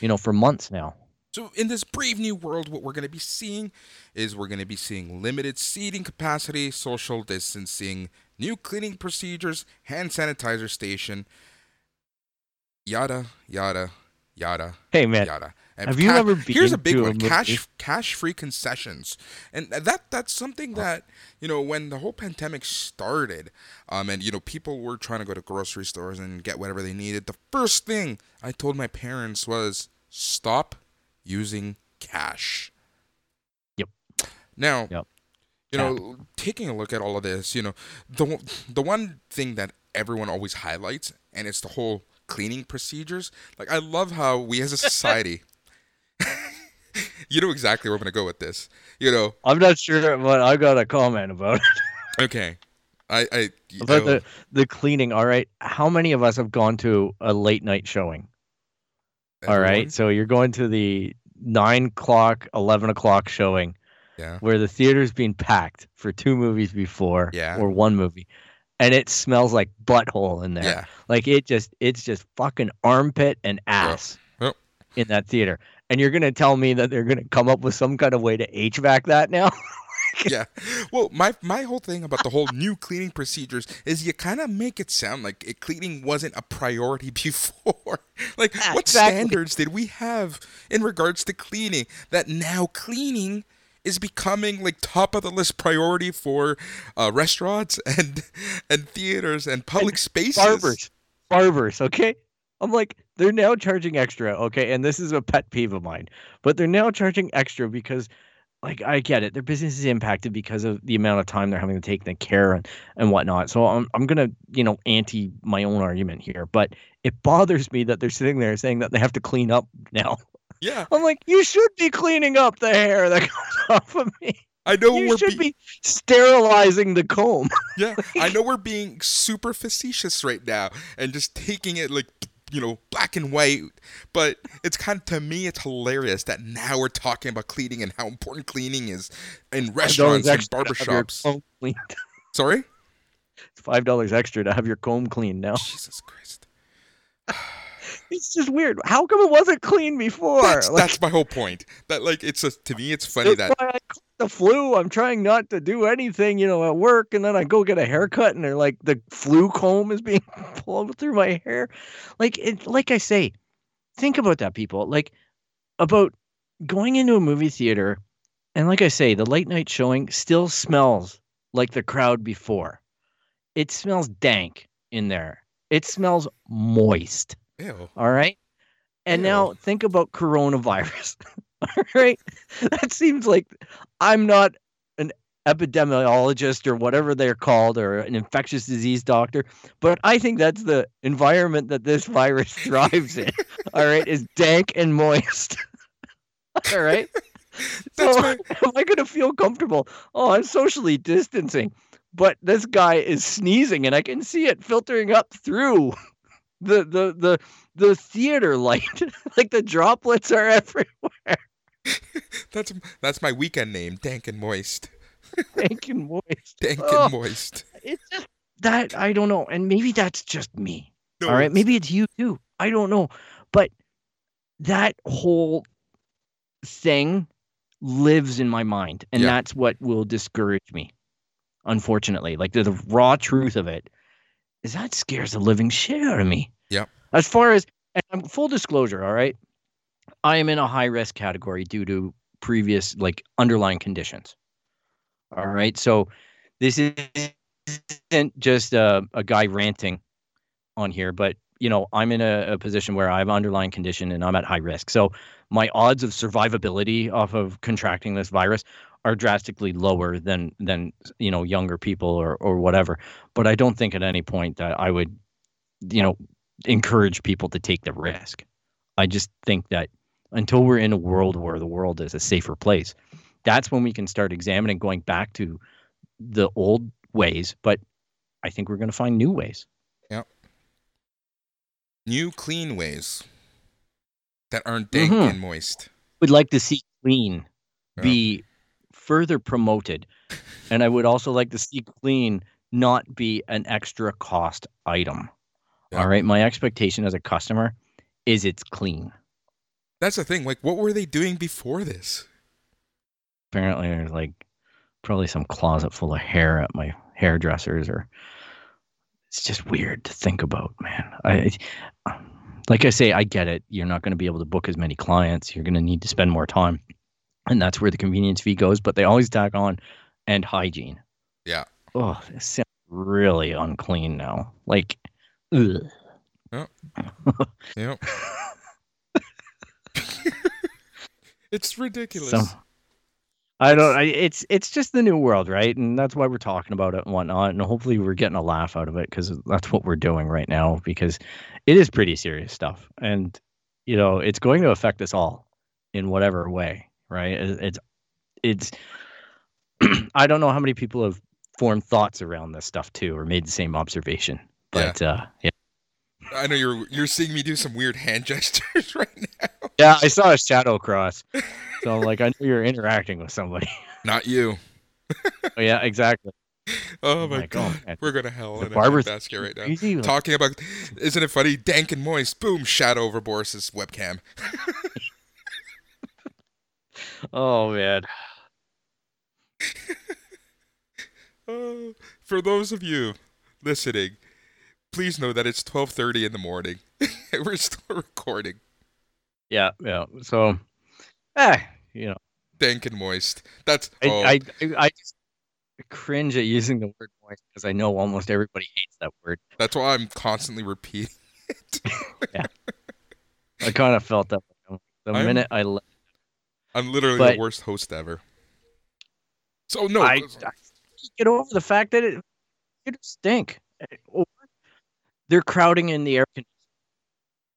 You know, for months now. So, in this brave new world, what we're going to be seeing is we're going to be seeing limited seating capacity, social distancing, new cleaning procedures, hand sanitizer station, yada, yada, yada. Hey, man. Yada. And have you ever been Here's a big to one: a cash cash free concessions, and that that's something that you know when the whole pandemic started, um, and you know people were trying to go to grocery stores and get whatever they needed. The first thing I told my parents was stop using cash. Yep. Now, yep. you know, taking a look at all of this, you know, the the one thing that everyone always highlights, and it's the whole cleaning procedures. Like, I love how we as a (laughs) society. You know exactly where I'm gonna go with this. You know, I'm not sure, but I got a comment about it. okay, I, I about the the cleaning. All right, how many of us have gone to a late night showing? Everyone? All right. So you're going to the nine o'clock, eleven o'clock showing. Yeah. Where the theater's being packed for two movies before. Yeah. Or one movie. And it smells like butthole in there. Yeah. Like it just it's just fucking armpit and ass yep. in that theater. And you're gonna tell me that they're gonna come up with some kind of way to HVAC that now? (laughs) yeah. Well, my my whole thing about the whole (laughs) new cleaning procedures is you kind of make it sound like it, cleaning wasn't a priority (laughs) before. like, Yeah, what exactly. standards did we have in regards to cleaning that now cleaning is becoming like top of the list priority for uh, restaurants and and theaters and public spaces. Barbers. Barbers, okay? I'm like, they're now charging extra, okay? And this is a pet peeve of mine. But they're now charging extra because like I get it. Their business is impacted because of the amount of time they're having to take the care and, and whatnot. So I'm I'm gonna, you know, anti my own argument here. But it bothers me that they're sitting there saying that they have to clean up now. Yeah, I'm like, you should be cleaning up the hair that (laughs) comes off of me. I know You we're should be- be sterilizing the comb. Yeah, I know (laughs) we're being super facetious right now and just taking it like you know black and white, but it's kind of to me it's hilarious that now we're talking about cleaning and how important cleaning is in restaurants and extra to have your barbershops. (laughs) Sorry, It's five dollars extra to have your comb cleaned now. Jesus Christ. (sighs) (sighs) It's just weird. How come it wasn't clean before? That's, Like, that's my whole point. That like it's a to me it's funny that why I caught the flu. I'm trying not to do anything, you know, at work, and then I go get a haircut, and they're like the flu comb is being (laughs) pulled through my hair. Like it, like I say, think about that, people. Like about going into a movie theater, and like I say, the late night showing still smells like the crowd before. It smells dank in there. It smells moist. Ew. All right. And Ew. now think about coronavirus. (laughs) All right. That seems like I'm not an epidemiologist or whatever they're called or an infectious disease doctor, but I think that's the environment that this virus (laughs) thrives in. All right. Is dank and moist. (laughs) All right. so my... am I going to feel comfortable? Oh, I'm socially distancing, but this guy is sneezing, and I can see it filtering up through the the the the theater light. (laughs) like the droplets are (laughs) everywhere. (laughs) that's that's my weekend name, Dank and Moist. Dank and Moist. Dank oh, and Moist. It's just that I don't know, and maybe that's just me. No, all right, maybe it's you too. I don't know, but that whole thing lives in my mind, and yeah. that's what will discourage me. Unfortunately, like the, the raw truth of it is that scares the living shit out of me. Yeah. As far as and full disclosure, all right, I am in a high risk category due to previous like underlying conditions. All right, so this isn't just a, a guy ranting on here, but you know, I'm in a, a, position where I have underlying condition and I'm at high risk. So my odds of survivability off of contracting this virus are drastically lower than than you know younger people or or whatever. But I don't think at any point that I would, you know, encourage people to take the risk. I just think that until we're in a world where the world is a safer place, that's when we can start examining going back to the old ways. But I think we're going to find new ways. Yep. New clean ways that aren't dank mm-hmm. and moist. We'd like to see clean be further promoted, and I would also like to see clean not be an extra cost item. Yeah. All right, my expectation as a customer is it's clean. That's the thing. Like, what were they doing before this? Apparently, there's like probably some closet full of hair at my hairdressers, or it's just weird to think about, man. I, like I say, I get it. You're not going to be able to book as many clients. You're going to need to spend more time, and that's where the convenience fee goes. But they always tack on and hygiene. Yeah. Oh, this sounds really unclean now. Like, ugh. Yep. (laughs) yep. (laughs) it's ridiculous. So, I don't. I, it's it's just the new world, right? And that's why we're talking about it and whatnot. And hopefully, we're getting a laugh out of it because that's what we're doing right now. Because it is pretty serious stuff, and you know, it's going to affect us all in whatever way, right? It's it's. (clears throat) I don't know how many people have formed thoughts around this stuff too, or made the same observation. But yeah. uh, yeah. I know you're you're seeing me do some weird hand (laughs) gestures right now. Yeah, I saw a shadow cross. So like I know you're interacting with somebody. (laughs) Not you. oh, yeah, exactly. Oh my like, god, oh, we're gonna hell in a basket right now. Easy. Talking about, isn't it funny? Dank and moist. Boom, shadow over Boris's webcam. (laughs) oh man. Uh, (laughs) for those of you listening, please know that it's 12:30 in the morning. (laughs) We're still recording. Yeah, yeah. So, eh, you know, dank and moist. That's I, oh. I, I, I just cringe at using the word moist because I know almost everybody hates that word. That's why I'm constantly repeating it. (laughs) yeah, I kind of felt that the I'm, minute I left. I'm literally but the worst host ever. So no, I, I get over the fact that it it stink. Or they're crowding in the air conditioning.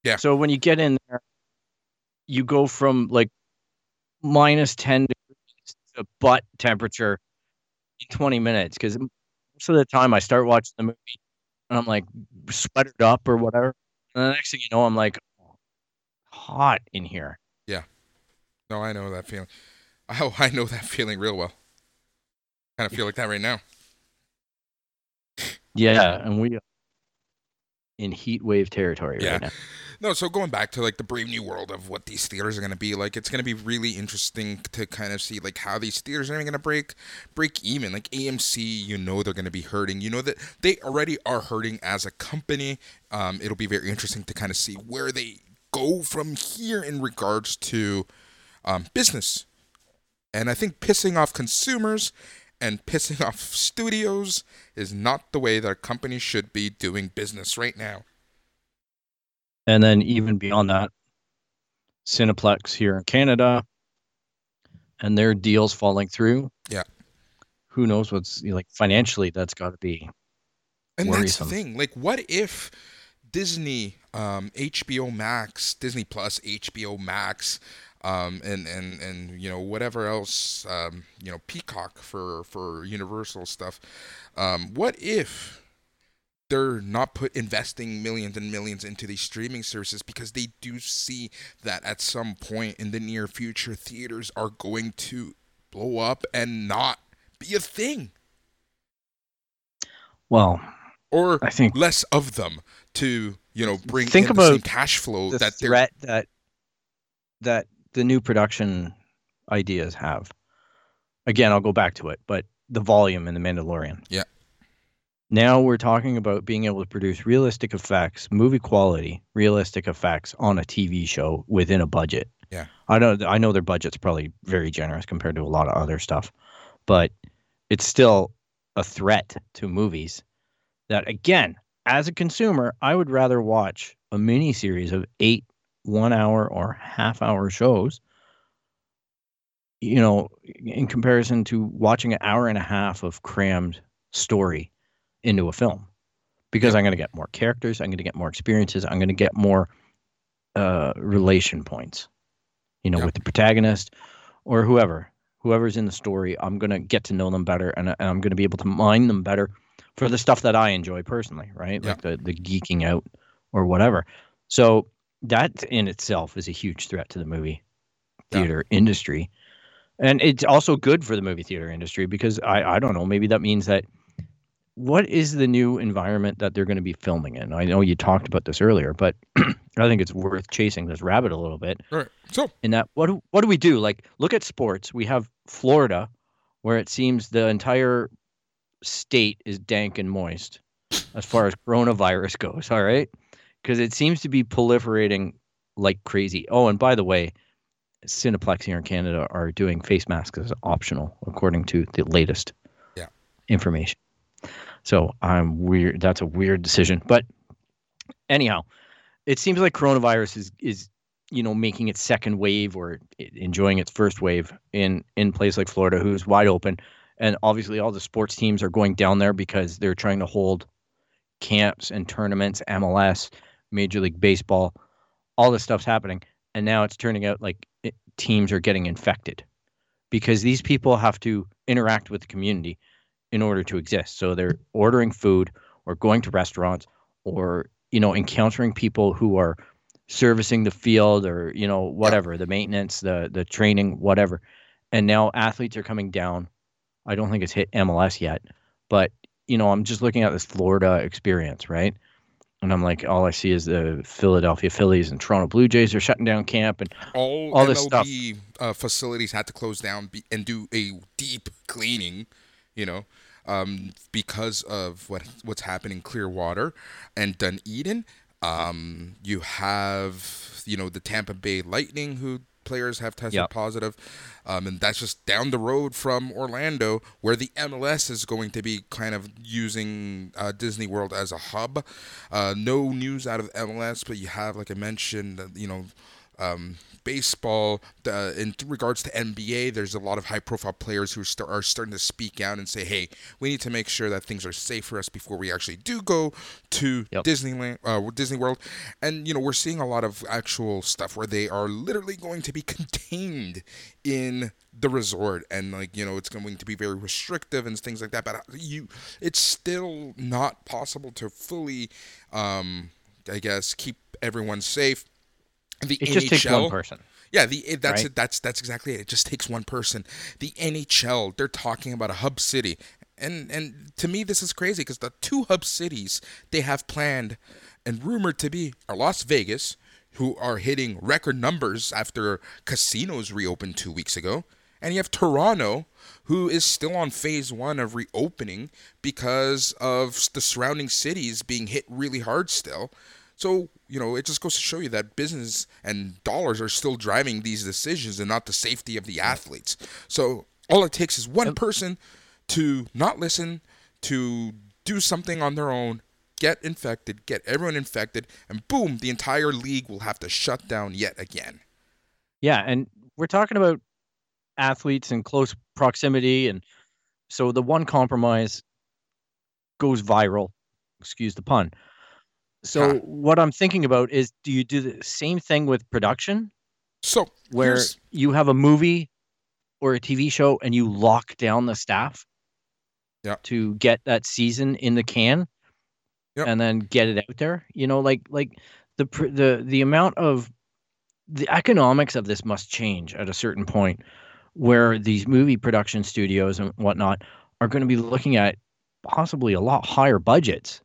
Yeah. So when you get in there, you go from like minus 10 degrees to butt temperature in 20 minutes because most of the time I start watching the movie and I'm like sweated up or whatever. And the next thing you know, I'm like hot in here. No, I know that feeling. (laughs) Oh, I know that feeling real well. Kind of feel like that right now. (laughs) Yeah, and we in heat wave territory yeah. right now. No, so going back to like the brave new world of what these theaters are going to be like, it's going to be really interesting to kind of see like how these theaters are going to break break even. Like AMC, you know they're going to be hurting. You know that they already are hurting as a company. Um, it'll be very interesting to kind of see where they go from here in regards to um, business. And I think pissing off consumers and pissing (laughs) off studios is not the way that a company should be doing business right now. And then even beyond that, Cineplex here in Canada and their deals falling through. Yeah. Who knows what's like financially that's got to be and worrisome. that's the thing. Like, what if Disney, um, HBO Max, Disney Plus, HBO Max, um, and and and you know whatever else, um, you know Peacock for for Universal stuff. Um, what if they're not put investing millions and millions into these streaming services because they do see that at some point in the near future theaters are going to blow up and not be a thing Well, or I think less of them to you know bring Think in the same cash flow the that they're threat that that the new production ideas have. Again, I'll go back to it, but the volume in the Mandalorian. Yeah. Now we're talking about being able to produce realistic effects, movie quality, realistic effects on a TV show within a budget. Yeah. I know I know their budget's probably very generous compared to a lot of other stuff, but it's still a threat to movies that again, as a consumer, I would rather watch a mini series of eight one hour or half hour shows, you know, in comparison to watching an hour and a half of crammed story into a film. Because I'm going to get more characters, I'm going to get more experiences, I'm going to get more uh, relation points, you know, Yeah. with the protagonist or whoever, whoever's in the story. I'm going to get to know them better and, and I'm going to be able to mine them better for the stuff that I enjoy personally, right? Like the, the geeking out or whatever. So that in itself is a huge threat to the movie Yeah. theater industry. And it's also good for the movie theater industry because I, I don't know, maybe that means that what is the new environment that they're going to be filming in? I know you talked about this earlier, but (clears throat) I think it's worth chasing this rabbit a little bit. All right. So In that, what do, what do we do? Like, look at sports. We have Florida, where it seems the entire state is dank and moist as far as coronavirus (laughs) goes. All right, because it seems to be proliferating like crazy. Oh, and by the way, Cineplex here in Canada are doing face masks as optional, according to the latest Yeah. information. So I'm weird. That's a weird decision, but anyhow, it seems like coronavirus is is you know making its second wave or enjoying its first wave in in place like Florida, who's wide open, and obviously all the sports teams are going down there because they're trying to hold camps and tournaments, MLS, Major League Baseball, all this stuff's happening, and now it's turning out like it, teams are getting infected because these people have to interact with the community in order to exist. So they're ordering food or going to restaurants or you know encountering people who are servicing the field or you know whatever the maintenance the the training whatever. And now athletes are coming down. I don't think it's hit mls yet but you know i'm just looking at this florida experience right and i'm like all i see is the philadelphia phillies and toronto blue jays are shutting down camp and all, All this stuff. MLB uh, facilities had to close down be- and do a deep cleaning, you know, um, because of what what's happening in Clearwater and Dunedin. Um, you have you know the Tampa Bay Lightning who players have tested Yep. positive, um, and that's just down the road from Orlando, where the MLS is going to be kind of using uh, Disney World as a hub. Uh, no news out of MLS, but you have, like I mentioned, you know, um, baseball. Uh, in regards to NBA, there's a lot of high-profile players who are starting to speak out and say, "Hey, we need to make sure that things are safe for us before we actually do go to Yep. Disneyland, uh, Disney World." And you know, we're seeing a lot of actual stuff where they are literally going to be contained in the resort and like you know it's going to be very restrictive and things like that but you it's still not possible to fully um i guess keep everyone safe the it just takes NHL one person yeah, the it, that's Right. it. That's that's exactly it. It just takes one person. The NHL, they're talking about a hub city, and and to me this is crazy because the two hub cities they have planned and rumored to be are Las Vegas, who are hitting record numbers after casinos reopened two weeks ago, and you have Toronto, who is still on phase one of reopening because of the surrounding cities being hit really hard still. So, you know, it just goes to show you that business and dollars are still driving these decisions and not the safety of the athletes. So, all it takes is one person to not listen, to do something on their own, get infected, get everyone infected, and boom, the entire league will have to shut down yet again. Yeah, and we're talking about athletes in close proximity, and so the one compromise goes viral. Excuse the pun. So Huh. what I'm thinking about is, do you do the same thing with production, So where you have a movie or a TV show and you lock down the staff Yeah. to get that season in the can, Yep. and then get it out there? You know, like like the the the amount of the economics of this must change at a certain point, where these movie production studios and whatnot are going to be looking at possibly a lot higher budgets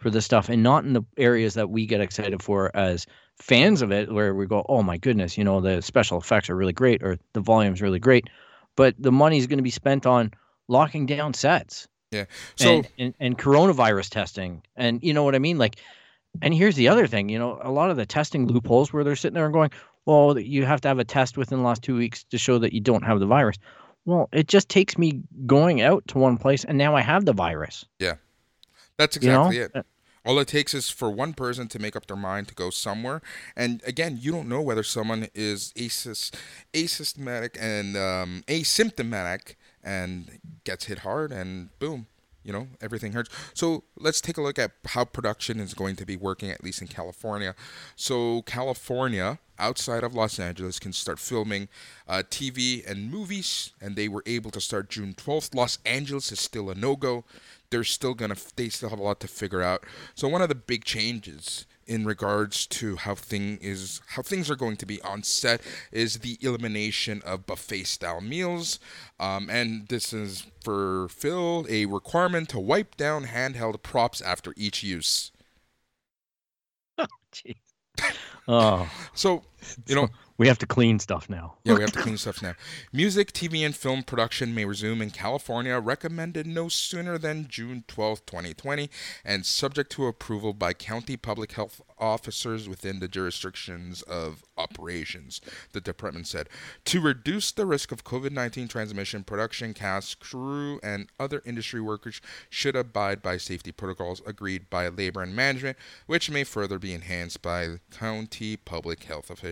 for this stuff and not in the areas that we get excited for as fans of it where we go oh my goodness you know the special effects are really great or the volume's really great but the money is going to be spent on locking down sets yeah. So and, and and coronavirus testing and you know what i mean? Like and here's the other thing you know a lot of the testing loopholes where they're sitting there and going well you have to have a test within the last two weeks to show that you don't have the virus. Well it just takes me going out to one place and now i have the virus that's you know exactly it. All it takes is for one person to make up their mind to go somewhere, and again, you don't know whether someone is asys- asymptomatic and um, asymptomatic and gets hit hard, and boom, you know everything hurts. So let's take a look at how production is going to be working, at least in California. So California, outside of Los Angeles, can start filming uh, TV and movies, and they were able to start June 12th. Los Angeles is still a no-go they're still gonna they still have a lot to figure out. So one of the big changes in regards to how thing is how things are going to be on set is the elimination of buffet style meals, um, and this is for Phil a requirement to wipe down handheld props after each use. (laughs) Jeez. oh So (laughs) you know we have to clean stuff now Yeah, we have to clean stuff now. Music, TV, and film production may resume in California, recommended no sooner than June 12, 2020, and subject to approval by county public health officers within the jurisdictions of operations, the department said. To reduce the risk of COVID 19 transmission, production cast, crew, and other industry workers should abide by safety protocols agreed by labor and management, which may further be enhanced by county public health officials.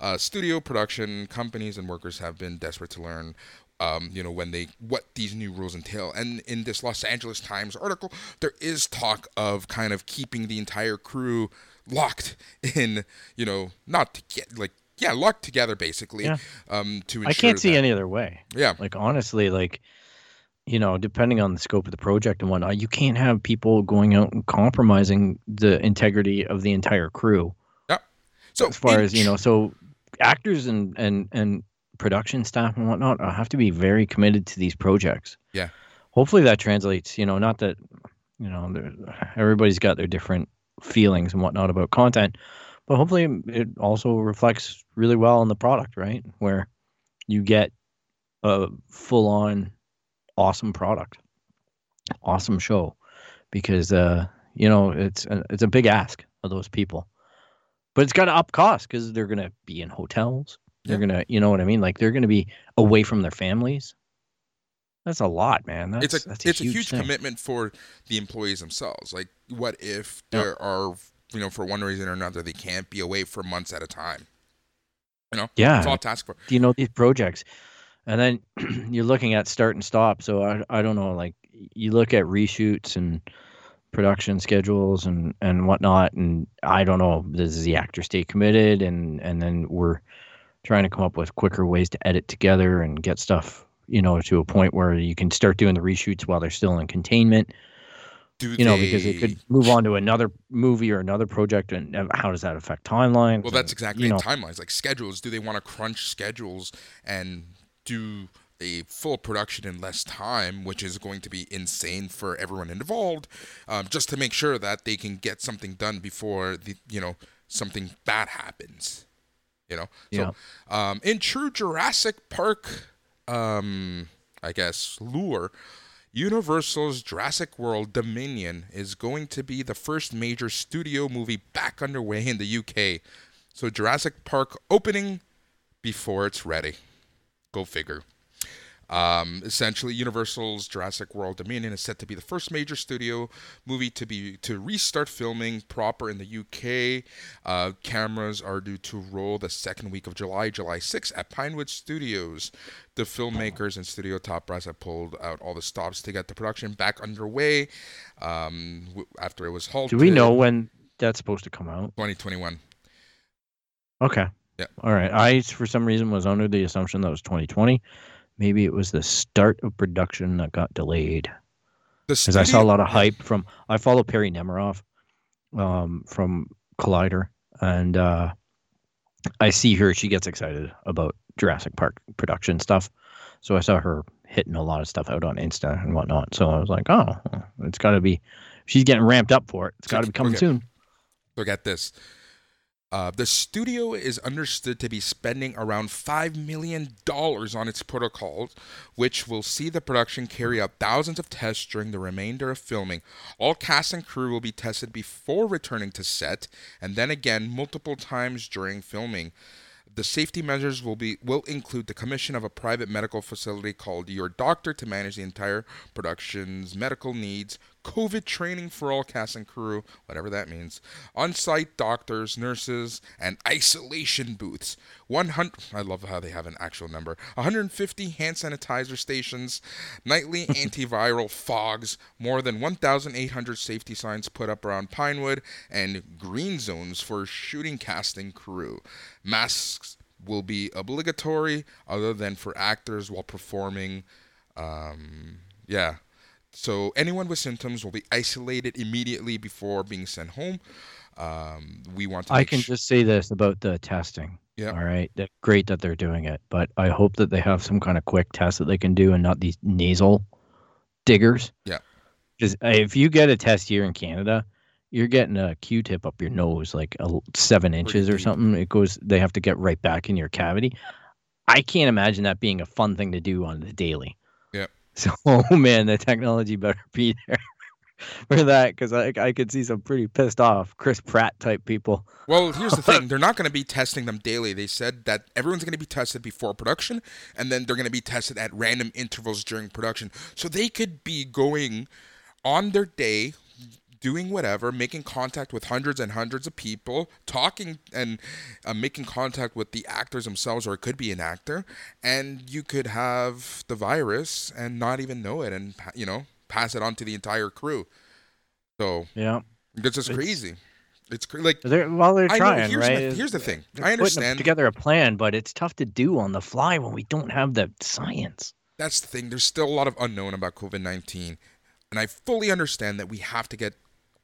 Uh, studio production companies and workers have been desperate to learn um, you know when they what these new rules entail. And in this los angeles times article there is talk of kind of keeping the entire crew locked (laughs) in you know not to get like yeah locked together basically Yeah. um to ensure i can't see that, any other way. Yeah. Like honestly like you know depending on the scope of the project and whatnot you can't have people going out and compromising the integrity of the entire crew so as far as you know so actors and and and production staff and whatnot uh, have to be very committed to these projects. Yeah. hopefully that translates you know not that you know everybody's got their different feelings and whatnot about content but hopefully it also reflects really well on the product right? Where you get a full on awesome product awesome show because uh you know it's a, it's a big ask of those people but it's got to up cost because they're gonna be in hotels they're Yeah. gonna you know what i mean like they're gonna be away from their families that's a lot man that's it's a that's it's a huge, huge thing. commitment for the employees themselves. Like, what if there are you know for one reason or another they can't be away for months at a time? You know, yeah it's all task for. do you know these projects and then (clears throat) you're looking at start and stop so I, I don't know like you look at reshoots and production schedules and and whatnot and i don't know does the actor stay committed and and then we're trying to come up with quicker ways to edit together and get stuff you know to a point where you can start doing the reshoots while they're still in containment Do you know because it could move on to another movie or another project and how does that affect timelines Well, that's exactly you know. Timelines, like schedules. Do they want to crunch schedules and do a full production in less time, which is going to be insane for everyone involved, um, just to make sure that they can get something done before the you know something bad happens. You know, so um, in true Jurassic Park, um, I guess lure. Universal's Jurassic World Dominion is going to be the first major studio movie back underway in the UK. So Jurassic Park opening before it's ready. Go figure. Um, essentially, Universal's Jurassic World Dominion is set to be the first major studio movie to be to restart filming proper in the UK. Uh, cameras are due to roll the second week of July, July 6th, at Pinewood Studios. The filmmakers and studio top brass have pulled out all the stops to get the production back underway. Um, w- after it was halted. do we know when that's supposed to come out? 2021. Okay. Yeah. All right. I for some reason was under the assumption that was 2020. Maybe it was the start of production that got delayed. Because I saw a lot of hype from I follow Perri Nemiroff um, from Collider, and uh, I see her. She gets excited about Jurassic Park production stuff. So I saw her hitting a lot of stuff out on Insta and whatnot. So I was like, oh, it's got to be. She's getting ramped up for it. It's got to be coming Okay. soon. Look at this. Uh, the studio is understood to be spending around $5 million on its protocols, which will see the production carry out thousands of tests during the remainder of filming. All cast and crew will be tested before returning to set, and then again multiple times during filming. The safety measures will be will include the commission of a private medical facility called Your Doctor to manage the entire production's medical needs, COVID training for all cast and crew, whatever that means, on-site doctors, nurses, and isolation booths. 100 I love how they have an actual number. 150 hand sanitizer stations, nightly (laughs) antiviral fogs, more than 1,800 safety signs put up around Pinewood, and green zones for shooting casting crew. Masks will be obligatory, other than for actors while performing. Um, yeah. So anyone with symptoms will be isolated immediately before being sent home. Um, we want to. I can sh- just say this about the testing. Yeah. All right. That great that they're doing it, but I hope that they have some kind of quick test that they can do and not these nasal diggers. Yeah. Because if you get a test here in Canada, you're getting a Q-tip up your nose, like a seven inches or something. It goes. They have to get right back in your cavity. I can't imagine that being a fun thing to do on the daily. So, (laughs) oh man, the technology better be there (laughs) for that, because I I could see some pretty pissed off Chris Pratt type people. Well, here's the thing: (laughs) they're not going to be testing them daily. They said that everyone's going to be tested before production, and then they're going to be tested at random intervals during production. So they could be going on their day, doing whatever, making contact with hundreds and hundreds of people, talking and uh, making contact with the actors themselves, or it could be an actor, and you could have the virus and not even know it, and you know pass it on to the entire crew. So Yeah. it's just It's- crazy. It's cra- like They're well, they're I know. trying, Here's, right? the, here's the thing. They're I understand. together a plan, but it's tough to do on the fly when we don't have the science. That's the thing. There's still a lot of unknown about COVID 19. And I fully understand that we have to get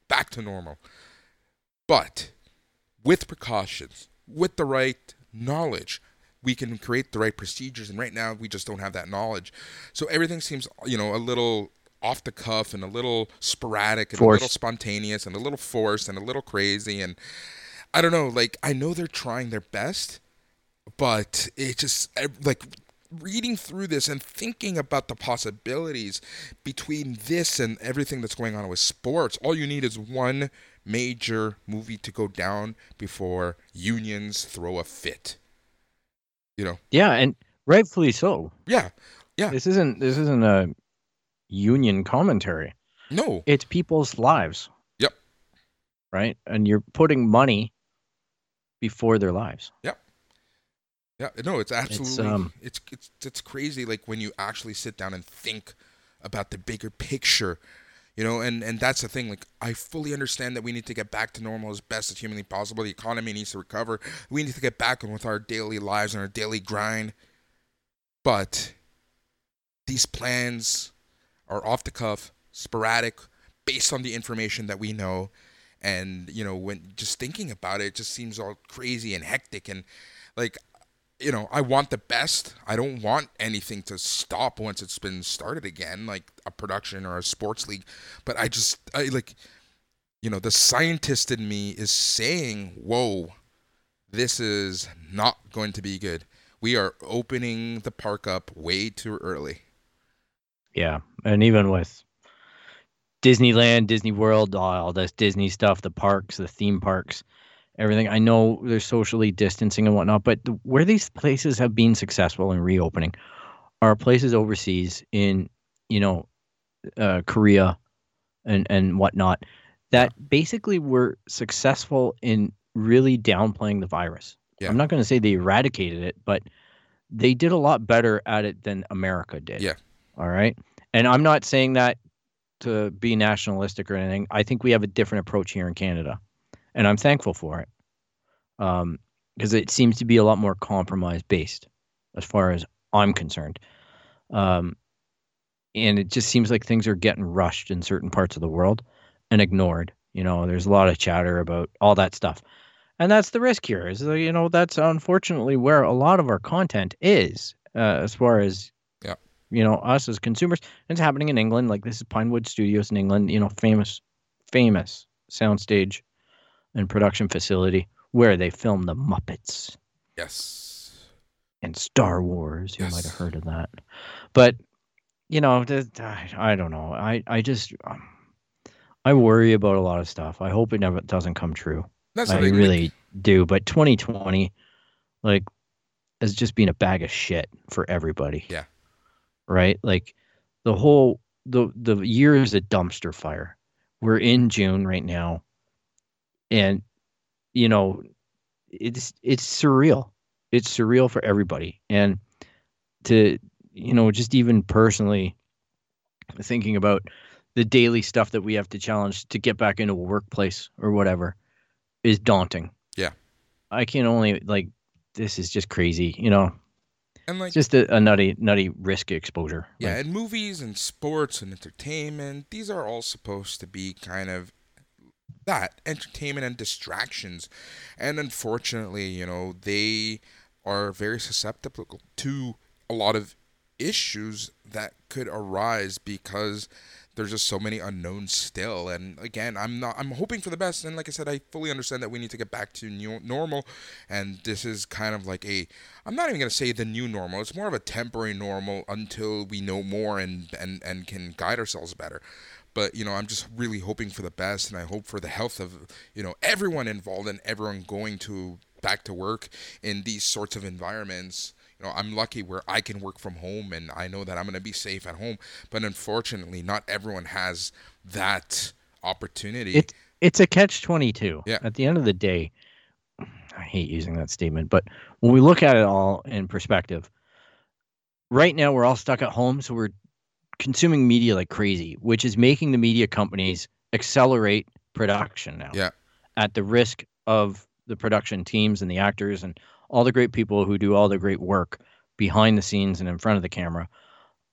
back to normal. But with precautions, with the right knowledge, we can create the right procedures. And right now, we just don't have that knowledge. So everything seems, you know, a little off the cuff and a little sporadic and a little spontaneous and a little forced and a little crazy. And I don't know, like, I know they're trying their best, but it just like reading through this and thinking about the possibilities between this and everything that's going on with sports all you need is one major movie to go down before unions throw a fit you know Yeah, and rightfully so. yeah Yeah. This isn't this isn't a union commentary. no It's people's lives. Yep. Right? And you're putting money before their lives. Yeah, no, it's absolutely it's, um, it's it's crazy like when you actually sit down and think about the bigger picture. You know, and and that's the thing like I fully understand that we need to get back to normal as best as humanly possible. The economy needs to recover. We need to get back on with our daily lives and our daily grind. But these plans are off the cuff, sporadic, based on the information that we know and you know when just thinking about it, it just seems all crazy and hectic and like you know, I want the best. I don't want anything to stop once it's been started again, like a production or a sports league. But I just, I like, you know, the scientist in me is saying, whoa, this is not going to be good. We are opening the park up way too early. Yeah. And even with Disneyland, Disney World, all this Disney stuff, the parks, the theme parks, everything. I know they're socially distancing and whatnot, but the, where these places have been successful in reopening are places overseas in, you know, uh, Korea and, and whatnot that basically were successful in really downplaying the virus. Yeah. I'm not going to say they eradicated it, but they did a lot better at it than America did. Yeah. All right. And I'm not saying that to be nationalistic or anything. I think we have a different approach here in Canada. And I'm thankful for it. Um, because it seems to be a lot more compromise based, as far as I'm concerned. Um, and it just seems like things are getting rushed in certain parts of the world and ignored. You know, there's a lot of chatter about all that stuff. And that's the risk here. Is you know that's unfortunately where a lot of our content is, uh, as far as yeah, you know us as consumers. It's happening in England. Like this is Pinewood Studios in England. You know, famous, famous soundstage and production facility where they filmed the Muppets. Yes. And Star Wars. You Yes. might have heard of that. But you know, I, don't know. I I just um, I worry about a lot of stuff. I hope it never doesn't come true. That's I the thing, like- really do. But 2020, like, has just been a bag of shit for everybody. Yeah. Right. Like, the whole the the year is a dumpster fire. We're in June right now, and you know, it's it's surreal. It's surreal for everybody, and to you know, just even personally thinking about the daily stuff that we have to challenge to get back into a workplace or whatever is daunting. Yeah. I can only like this is just crazy, you know. and like just a, a nutty nutty risk exposure. Yeah, Like, and movies and sports and entertainment, these are all supposed to be kind of that entertainment and distractions. And unfortunately, you know, they are very susceptible to a lot of issues that could arise because there's just so many unknowns still. And again i'm not i'm hoping for the best. And like i said i fully understand that we need to get back to new normal. And this is kind of like a i'm not even going to say the new normal. It's more of a temporary normal until we know more and and and can guide ourselves better but you know i'm just really hoping for the best and i hope for the health of you know everyone involved and everyone going to back to work in these sorts of environments. You know i'm lucky where i can work from home and i know that i'm going to be safe at home but unfortunately not everyone has that opportunity. It it's a catch 22 Yeah. at the end of the day i hate using that statement but when we look at it all in perspective right now we're all stuck at home so we're consuming media like crazy which is making the media companies accelerate production now Yeah. at the risk of the production teams and the actors and all the great people who do all the great work behind the scenes and in front of the camera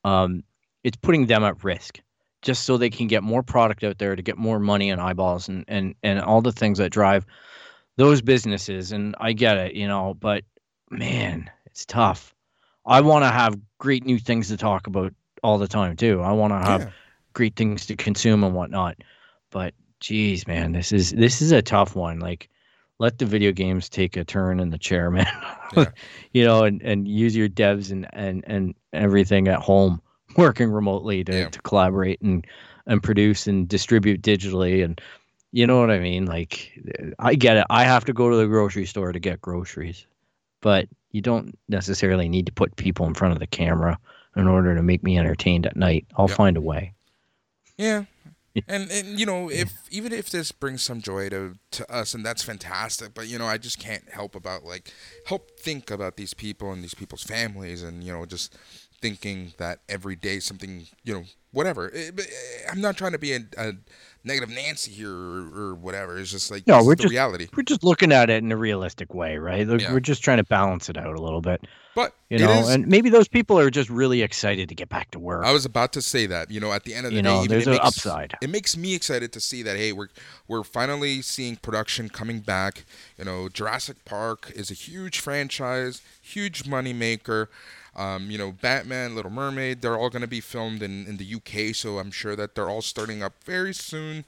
um, it's putting them at risk just so they can get more product out there to get more money and eyeballs and and and all the things that drive those businesses and I get it, you know, but man, it's tough. I want to have great new things to talk about all the time too. I want to have Yeah. great things to consume and whatnot. But geez, man, this is this is a tough one. Like let the video games take a turn in the chair, (laughs) man. Yeah. you know, and, and use your devs and, and, and everything at home (laughs) working remotely to, Yeah. to collaborate and, and produce and distribute digitally. And you know what I mean? Like, I get it. I have to go to the grocery store to get groceries, but you don't necessarily need to put people in front of the camera in order to make me entertained at night. I'll Yep. find a way. Yeah. (laughs) And and you know, if even if this brings some joy to to us and that's fantastic, but you know, I just can't help about like help think about these people and these people's families and you know, just thinking that every day something, you know, whatever. Eh, eh, I'm not trying to be a, a negative Nancy here or, or whatever. It's just like No, we're just- reality. We're just looking at it in a realistic way, right? Like, Yeah. We're just trying to balance it out a little bit, But you know. is- and maybe those people are just really excited to get back to work. I was about to say that. You know, at the end of the You day, know, even there's it an makes, upside. It makes me excited to see that. Hey, we're we're finally seeing production coming back. You know, Jurassic Park is a huge franchise, huge money maker. Um, you know, Batman, Little Mermaid, they're all going to be filmed in, in the UK, so I'm sure that they're all starting up very soon.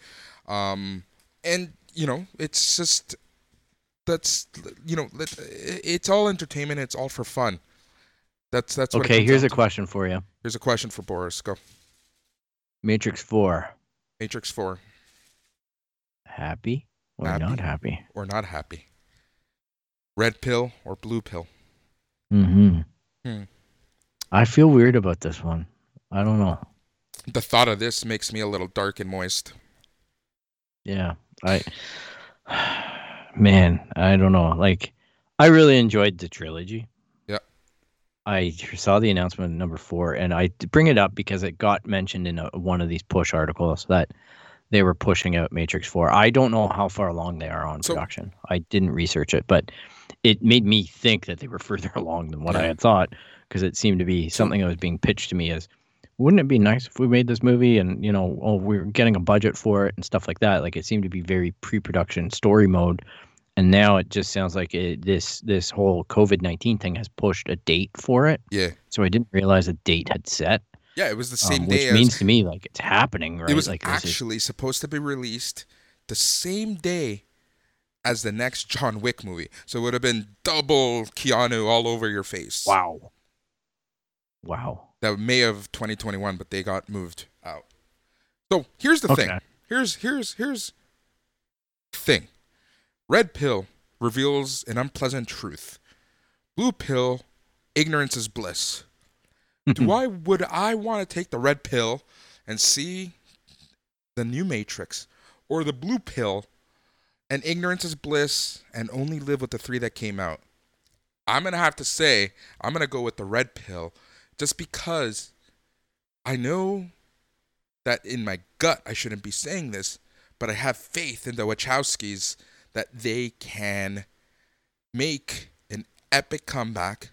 Um, and you know, it's just that's you know, it's all entertainment. It's all for fun. That's that's what okay, here's a to. question for you. Here's a question for Boris. Go. Matrix 4, Matrix Four. happy or Happy. not happy? or not happy? Red pill or blue pill? Mm-hmm. Hmm. I feel weird about this one. I don't know. The thought of this makes me a little dark and moist. Yeah, I, (sighs) man, I don't know. Like, I really enjoyed the trilogy. Yeah. I saw the announcement number four, and I bring it up because it got mentioned in a, one of these push articles that they were pushing out Matrix 4. I don't know how far along they are on So- production. I didn't research it, but it made me think that they were (laughs) further along than what I had thought because it seemed to be something that was being pitched to me as wouldn't it be nice if we made this movie and you know oh we're getting a budget for it and stuff like that like it seemed to be very pre-production story mode and now it just sounds like it, this this whole covid-19 thing has pushed a date for it Yeah. so i didn't realize a date had set Yeah, it was the um, same which day as means to me like it's happening right it was like this is- actually supposed to be released the same day as the next John Wick movie. So it would have been double Keanu all over your face. wow wow That May of 2021, but they got moved out. So here's the thing. Here's here's here's thing. Red pill reveals an unpleasant truth. Blue pill, ignorance is bliss. Do (laughs) I would I want to take the red pill and see the new Matrix, or the blue pill and ignorance is bliss and only live with the three that came out? I'm gonna have to say I'm gonna go with the red pill, just because I know that in my gut I shouldn't be saying this, but I have faith in the Wachowskis that they can make an epic comeback.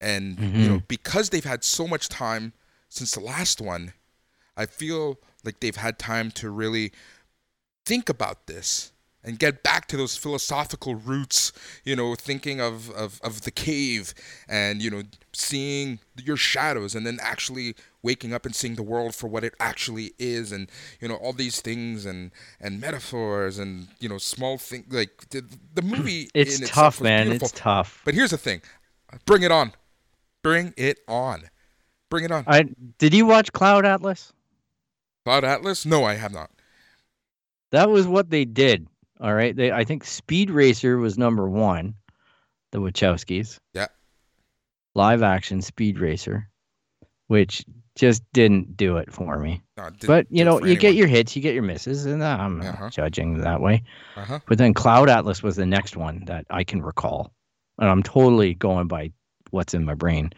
And you mm-hmm. know because they've had so much time since the last one i feel like they've had time to really think about this and get back to those philosophical roots you know thinking of of, of the cave and you know seeing your shadows and then actually waking up and seeing the world for what it actually is and you know all these things and and metaphors and you know small things like the, the movie (clears throat) it's tough man beautiful. it's tough But here's the thing. Bring it on. Bring it on. Bring it on. i did you watch cloud atlas Cloud Atlas? No, I have not. That was what they did. All right. They I think Speed Racer was number one, the Wachowskis. Yeah. Live action Speed Racer, which just didn't do it for me. No, But you know, you get your hits, you get your misses, and I'm Uh-huh. not judging that way. Uh-huh. But then Cloud Atlas was the next one that I can recall. And I'm totally going by what's in my brain.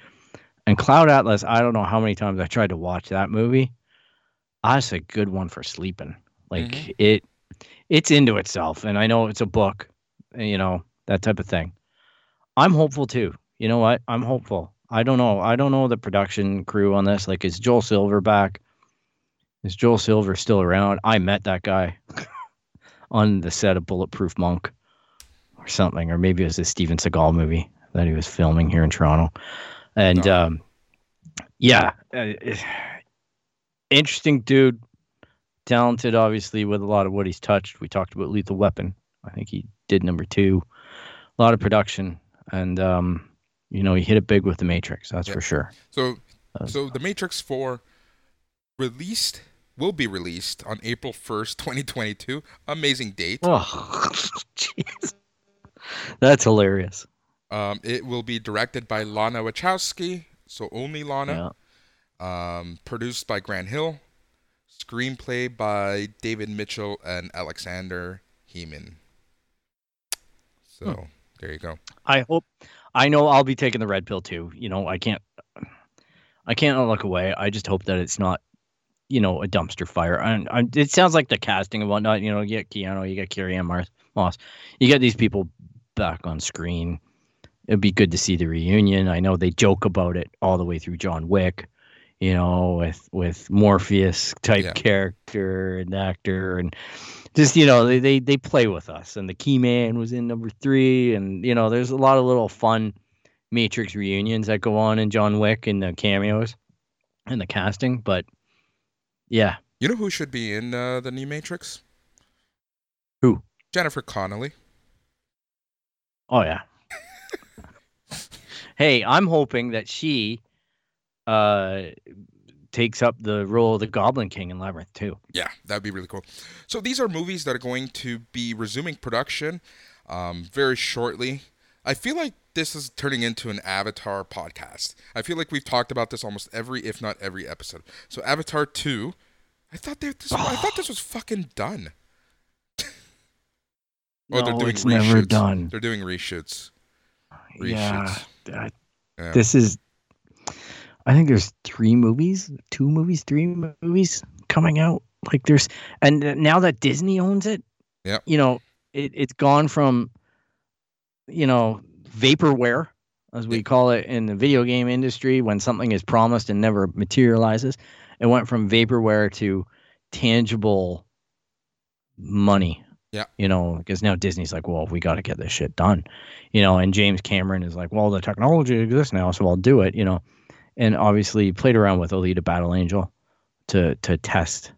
And Cloud Atlas, I don't know how many times I tried to watch that movie. That's a good one for sleeping. Like Mhm. it it's into itself. And I know it's a book, you know, that type of thing. I'm hopeful too. You know what? I'm hopeful. I don't know. I don't know the production crew on this. Like, is Joel Silver back? Is Joel Silver still around? I met that guy (laughs) on the set of Bulletproof Monk or something, or maybe it was a Steven Seagal movie that he was filming here in Toronto. And No. um, yeah, uh, interesting dude, talented, obviously, with a lot of what he's touched. We talked about Lethal Weapon. I think he did number two. A lot of production, and um, you know, he hit it big with the Matrix. That's Yeah. for sure. So Uh, so the Matrix 4 released will be released on April 1st, 2022. Amazing date. Oh, (laughs) jeez, that's hilarious. Um, it will be directed by Lana Wachowski, so only Lana. Yeah. Um, produced by Grant Hill. Screenplay by David Mitchell and Aleksandar Hemon. So Hmm. there you go. I hope. I know I'll be taking the red pill too. You know, I can't. I can't look away. I just hope that it's not, you know, a dumpster fire. And I, it sounds like the casting and whatnot. You know, you get Keanu, you get Carrie-Anne Moss, you get these people back on screen. It'd be good to see the reunion. I know they joke about it all the way through John Wick. You know, with with Morpheus type Yeah. character and actor and just you know they, they they play with us and the key man was in number three and you know there's a lot of little fun matrix reunions that go on in john wick and the cameos and the casting but yeah You know who should be in uh, the new Matrix? Who? Jennifer Connelly. oh yeah (laughs) hey i'm hoping that she uh takes up the role of the goblin king in labyrinth too Yeah, that'd be really cool. So these are movies that are going to be resuming production um, very shortly. I feel like this is turning into an Avatar podcast. I feel like we've talked about this almost every, if not every episode. So Avatar two, I thought they, this, I thought this was (sighs) fucking done. Oh, no, they're doing it's never reshoots. done They're doing reshoots. yeah that- Yeah. this is i think there's three movies two movies three movies coming out like there's and now that Disney owns it, Yeah. you know, it, it's gone from you know, vaporware as we call it in the video game industry when something is promised and never materializes. It went from vaporware to tangible money. Yeah. You know, because now Disney's like, well, we got to get this shit done. You know, and James Cameron is like, well, the technology exists now, so I'll do it. You know, and obviously played around with Alita Battle Angel to to test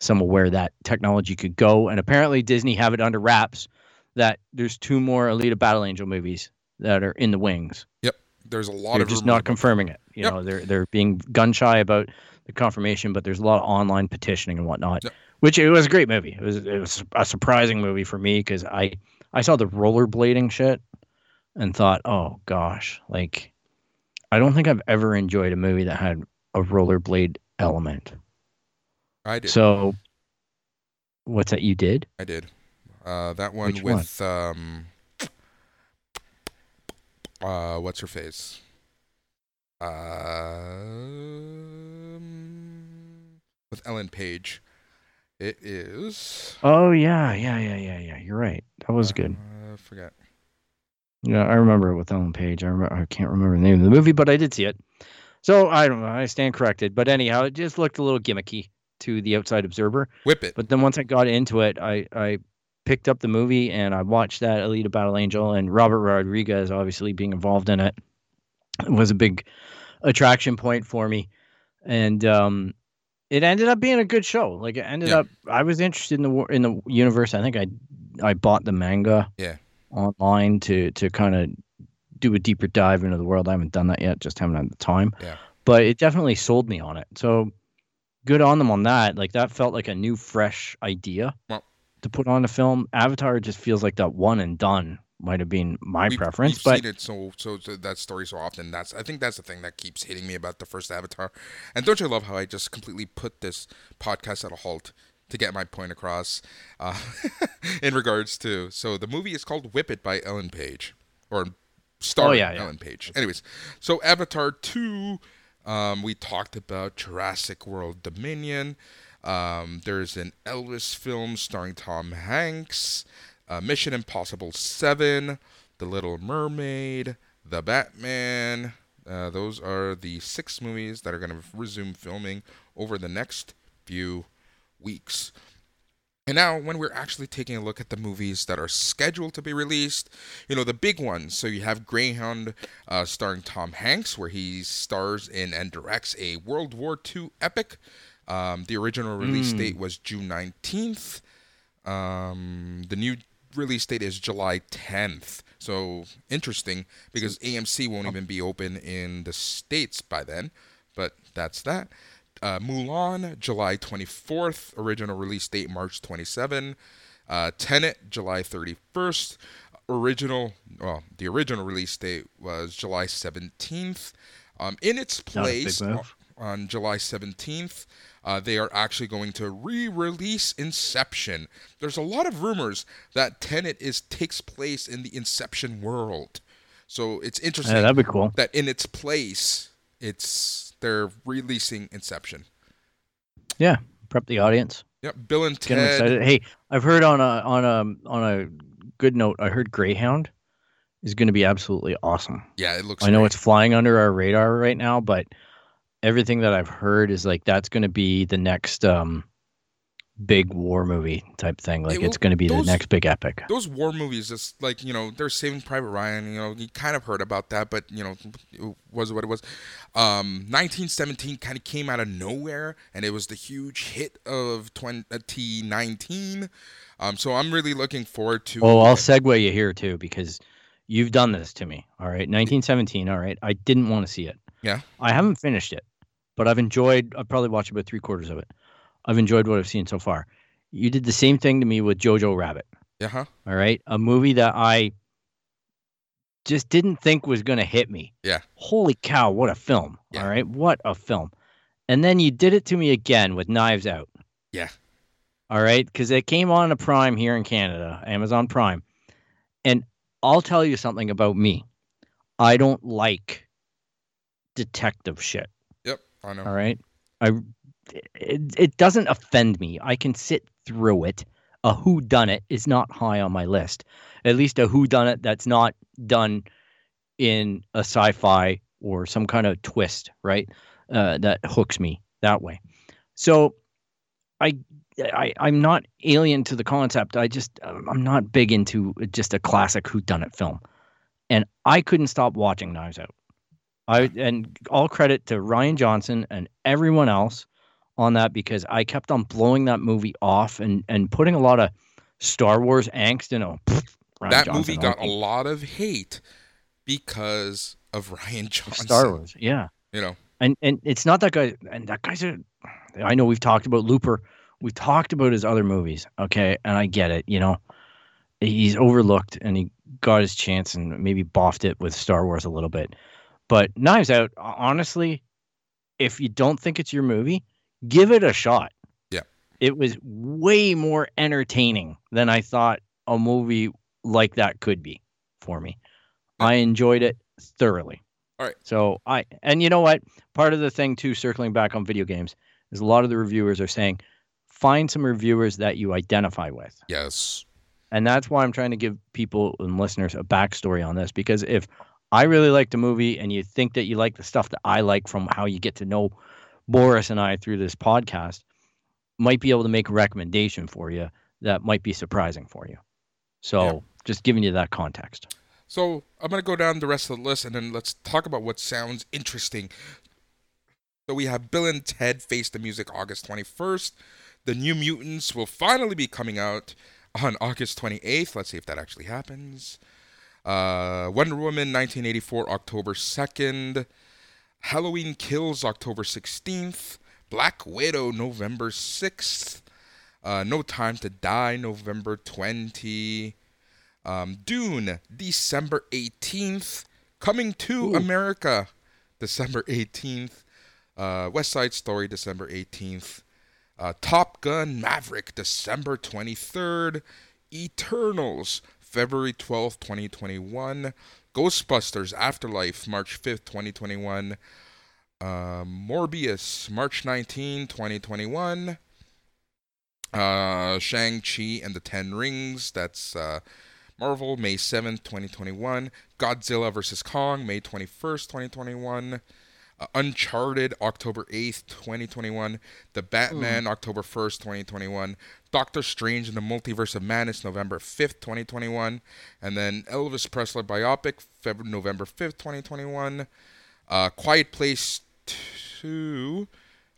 some of where that technology could go. And apparently Disney have it under wraps that there's two more Alita Battle Angel movies that are in the wings. Yep. There's a lot They're of just not confirming it. You Yep. know, they're they're being gun shy about the confirmation, but there's a lot of online petitioning and whatnot. Yep. Which it was a great movie. It was it was a surprising movie for me because I I saw the rollerblading shit and thought, oh gosh, like I don't think I've ever enjoyed a movie that had a rollerblade element. I did. So, what's that you did? I did. Uh, that one Which one? with um, uh, what's her face? Um, with Ellen Page. It is. Oh yeah, yeah, yeah, yeah, yeah. You're right. That was good. Uh, I forget. Yeah, I remember it with Ellen Page. I remember, I can't remember the name of the movie, but I did see it. So I don't know. I stand corrected. But anyhow, it just looked a little gimmicky to the outside observer. Whip it. But then once I got into it, I I picked up the movie and I watched that Alita Battle Angel and Robert Rodriguez obviously being involved in it was a big attraction point for me. And um it ended up being a good show. Like it ended Yeah. up I was interested in the in the universe. I think I I bought the manga Yeah. Online to to kind of do a deeper dive into the world. I haven't done that yet, just haven't had the time. Yeah. But it definitely sold me on it. So good on them on that. Like that felt like a new, fresh idea Well- to put on a film. Avatar just feels like that one and done might have been my We've- preference. We've but seen it so, so so that story so often. That's I think that's the thing that keeps hitting me about the first Avatar. And don't you love how I just completely put this podcast at a halt to get my point across uh, (laughs) in regards to so the movie is called Whip It by Ellen Page or starring Oh, yeah, yeah. Ellen Page. Anyways, so Avatar two, um, we talked about Jurassic World Dominion. Um, there's an Elvis film starring Tom Hanks, uh, Mission Impossible 7, The Little Mermaid, The Batman. Uh, those are the six movies that are going to resume filming over the next few weeks. And now, when we're actually taking a look at the movies that are scheduled to be released, you know, the big ones. So you have Greyhound uh, starring Tom Hanks, where he stars in and directs a World War II epic. Um, the original release Mm. date was June 19th. Um, the new release date is July 10th. So interesting because AMC won't even be open in the States by then. But that's that. Uh, Mulan, July 24th. Original release date, March 27. Uh, Tenet, July 31st. Original, well, the original release date was July 17th. Um, in its Not a big place, move. on July 17th. Uh, they are actually going to re-release Inception. There's a lot of rumors that Tenet is takes place in the Inception world, so it's interesting yeah, that'd be cool. that in its place, it's they're releasing Inception. Yeah, prep the audience. Yep, Bill and Get them Ted. excited. Hey, I've heard on a on a on a good note. I heard Greyhound is going to be absolutely awesome. Yeah, it looks. I know great. it's flying under our radar right now, but everything that I've heard is like that's going to be the next um big war movie type thing. Like will- it's going to be those- the next big epic. those war movies just like you know they're saving private ryan you know you kind of heard about that but you know it was what it was um 1917 kind of came out of nowhere and it was the huge hit of 2019 um so i'm really looking forward to Oh, I'll segue you here too because you've done this to me. All right, 1917. All right, I didn't want to see it. Yeah. I haven't finished it, but I've enjoyed. I've probably watched about three quarters of it. I've enjoyed what I've seen so far. You did the same thing to me with Jojo Rabbit. yeah huh All right, a movie that I just didn't think was going to hit me. Yeah. Holy cow, what a film. Yeah. All right, what a film. And then you did it to me again with Knives Out. Yeah. All right, because it came on a Prime here in Canada, Amazon Prime. And I'll tell you something about me. I don't like detective shit. yep i know All right. I it, it doesn't offend me. I can sit through it. A who done it is not high on my list. At least a who done it that's not done in a sci-fi or some kind of twist, right? Uh, that hooks me that way. So I, I I'm not alien to the concept. I just I'm not big into just a classic who done it film. And I couldn't stop watching Knives Out. I and all credit to Rian Johnson and everyone else on that because I kept on blowing that movie off and and putting a lot of Star Wars angst in oh, a that Johnson, movie got a lot of hate because of (laughs) Rian Johnson. Star Wars, yeah. You know. And and it's not that guy and that guy's a I know we've talked about Looper. We've talked about his other movies, okay? And I get it, you know. He's overlooked and he got his chance and maybe boffed it with Star Wars a little bit. But Knives Out, honestly, if you don't think it's your movie, give it a shot. Yeah. It was way more entertaining than I thought a movie like that could be for me. I enjoyed it thoroughly. All right. So I and you know what? Part of the thing too, circling back on video games, is a lot of the reviewers are saying, find some reviewers that you identify with. Yes. And that's why I'm trying to give people and listeners a backstory on this because if I really liked a movie and you think that you like the stuff that I like from how you get to know Boris and I through this podcast, might be able to make a recommendation for you that might be surprising for you. So yeah. just giving you that context. So I'm going to go down the rest of the list and then let's talk about what sounds interesting. So we have Bill and Ted Face the Music August 21st. The New Mutants will finally be coming out on August 28th. Let's see if that actually happens. Uh, Wonder Woman 1984 October 2nd. Halloween Kills October 16th. Black Widow November 6th. Uh, no Time to Die November 20. Um, Dune, December 18th. Coming to Ooh. America, December 18th. Uh, West Side Story, December 18th. Uh, Top Gun Maverick, December 23rd. Eternals, February 12th, 2021. Ghostbusters Afterlife, March 5th, 2021. Uh, Morbius, March 19, 2021. Uh, Shang-Chi and the Ten Rings, that's uh, Marvel, May 7th, 2021. Godzilla vs. Kong, May 21st, 2021. Uh, Uncharted, October 8th, 2021. The Batman, mm. October 1st, 2021. Doctor Strange in the Multiverse of Madness, November 5th, 2021. And then Elvis Presley biopic, November 5th, 2021. Uh, Quiet Place 2,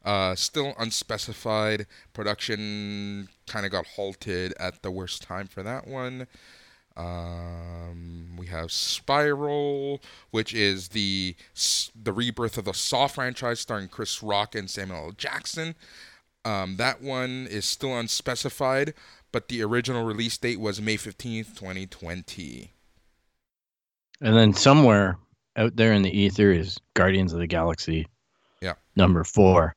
uh, still unspecified. Production kind of got halted at the worst time for that one. Um, we have Spiral, which is the the rebirth of the Saw franchise, starring Chris Rock and Samuel L. Jackson. Um, that one is still unspecified, but the original release date was May fifteenth, twenty twenty. And then somewhere out there in the ether is Guardians of the Galaxy. Yeah. Number four.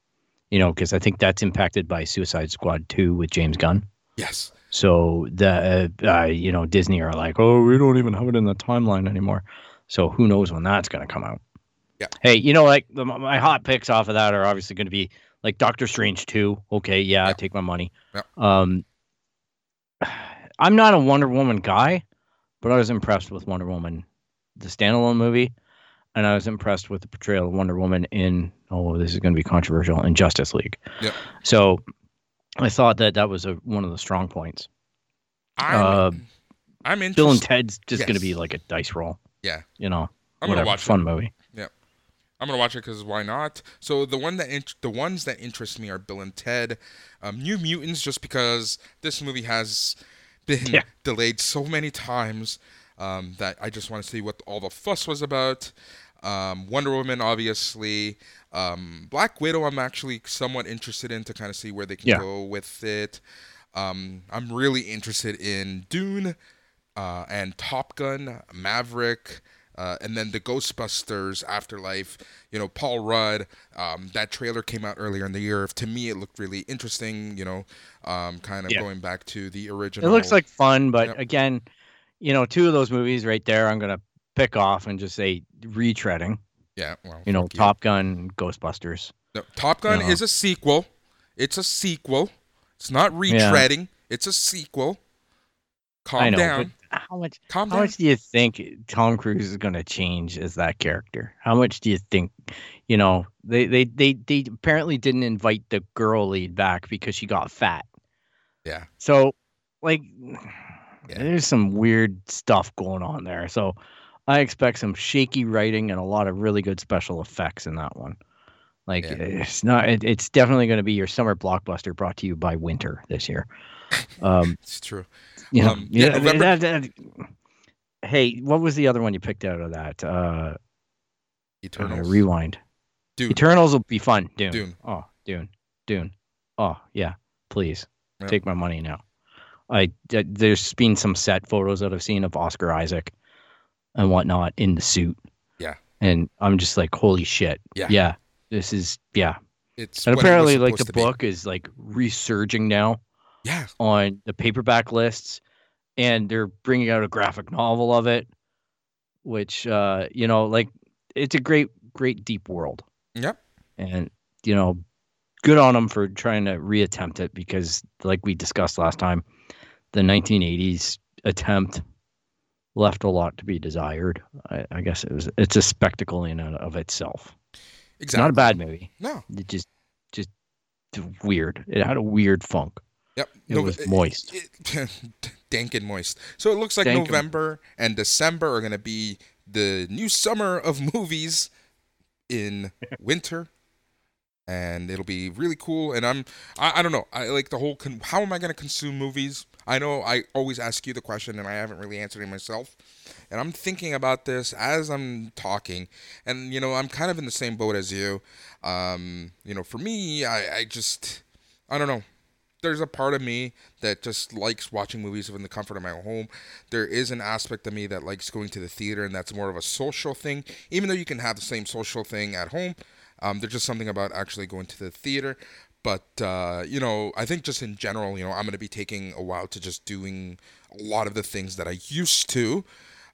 You know, because I think that's impacted by Suicide Squad two with James Gunn. Yes. So the uh, uh, you know Disney are like, oh, we don't even have it in the timeline anymore. So who knows when that's going to come out? Yeah. Hey, you know, like the, my hot picks off of that are obviously going to be like Doctor Strange two. Okay, yeah, yeah. take my money. Yeah. Um, I'm not a Wonder Woman guy, but I was impressed with Wonder Woman, the standalone movie, and I was impressed with the portrayal of Wonder Woman in. Oh, this is going to be controversial in Justice League. Yeah. So I thought that that was a, one of the strong points. I'm, uh, I'm interested. Bill and Ted's just yes. going to be like a dice roll. Yeah. You know, I'm going to watch fun it. movie. I'm gonna watch it because why not? So the one that the ones that interest me are Bill and Ted, um, New Mutants, just because this movie has been yeah. (laughs) delayed so many times um, that I just want to see what all the fuss was about. Um, Wonder Woman, obviously. Um, Black Widow, I'm actually somewhat interested in to kind of see where they can yeah. go with it. Um, I'm really interested in Dune uh, and Top Gun, Maverick. Uh, and then the Ghostbusters Afterlife, you know, Paul Rudd. Um, that trailer came out earlier in the year. To me, it looked really interesting. You know, um, kind of yeah. going back to the original. It looks like fun, but yep. again, you know, two of those movies right there, I'm gonna pick off and just say retreading. Yeah, well, you know, Top Gun, Ghostbusters. No, Top Gun you know. is a sequel. It's a sequel. It's not retreading. It's a sequel. Calm know, down. How much? How down. much do you think Tom Cruise is going to change as that character? How much do you think? You know, they they they they apparently didn't invite the girl lead back because she got fat. Yeah. So, like, (sighs) Yeah. there's some weird stuff going on there. So, I expect some shaky writing and a lot of really good special effects in that one. Like, Yeah. it's not. It, it's definitely going to be your summer blockbuster brought to you by Winter this year. Um, (laughs) It's true. You know, Um, yeah, yeah, November- that- that- hey, what was the other one you picked out of that? Uh, uh, Eternals. rewind. Dune. Eternals will be fun. Dune. Dune. Oh, Dune. Dune. Oh, yeah. Please Yeah. take my money now. I th- there's been some set photos that I've seen of Oscar Isaac and whatnot in the suit. Yeah. And I'm just like, holy shit. Yeah. Yeah. This is yeah. It's And what it apparently, like the supposed be. book is like resurging now Yeah. on the paperback lists and they're bringing out a graphic novel of it which uh you know like it's a great great deep world Yep. and you know good on them for trying to reattempt it because like we discussed last time the 1980s attempt left a lot to be desired i, I guess it was it's a spectacle in and of itself Exactly. not a bad movie No. it just just weird it had a weird funk Yep. It was moist. it- (laughs) dank and moist. So it looks like Dank and- November and December are going to be the new summer of (laughs) movies in (laughs) winter. And it'll be really cool. And I'm, I, I don't know. I like the whole, con- how am I going to consume movies? I know I always ask you the question and I haven't really answered it myself. And I'm thinking about this as I'm talking. And, you know, I'm kind of in the same boat as you. Um, you know, for me, I, I just, I don't know there's a part of me that just likes watching movies in the comfort of my own home. There is an aspect of me that likes going to the theater, and that's more of a social thing. Even though you can have the same social thing at home, um, there's just something about actually going to the theater. But uh, you know, I think just in general, you know, I'm gonna be taking a while to just doing a lot of the things that I used to.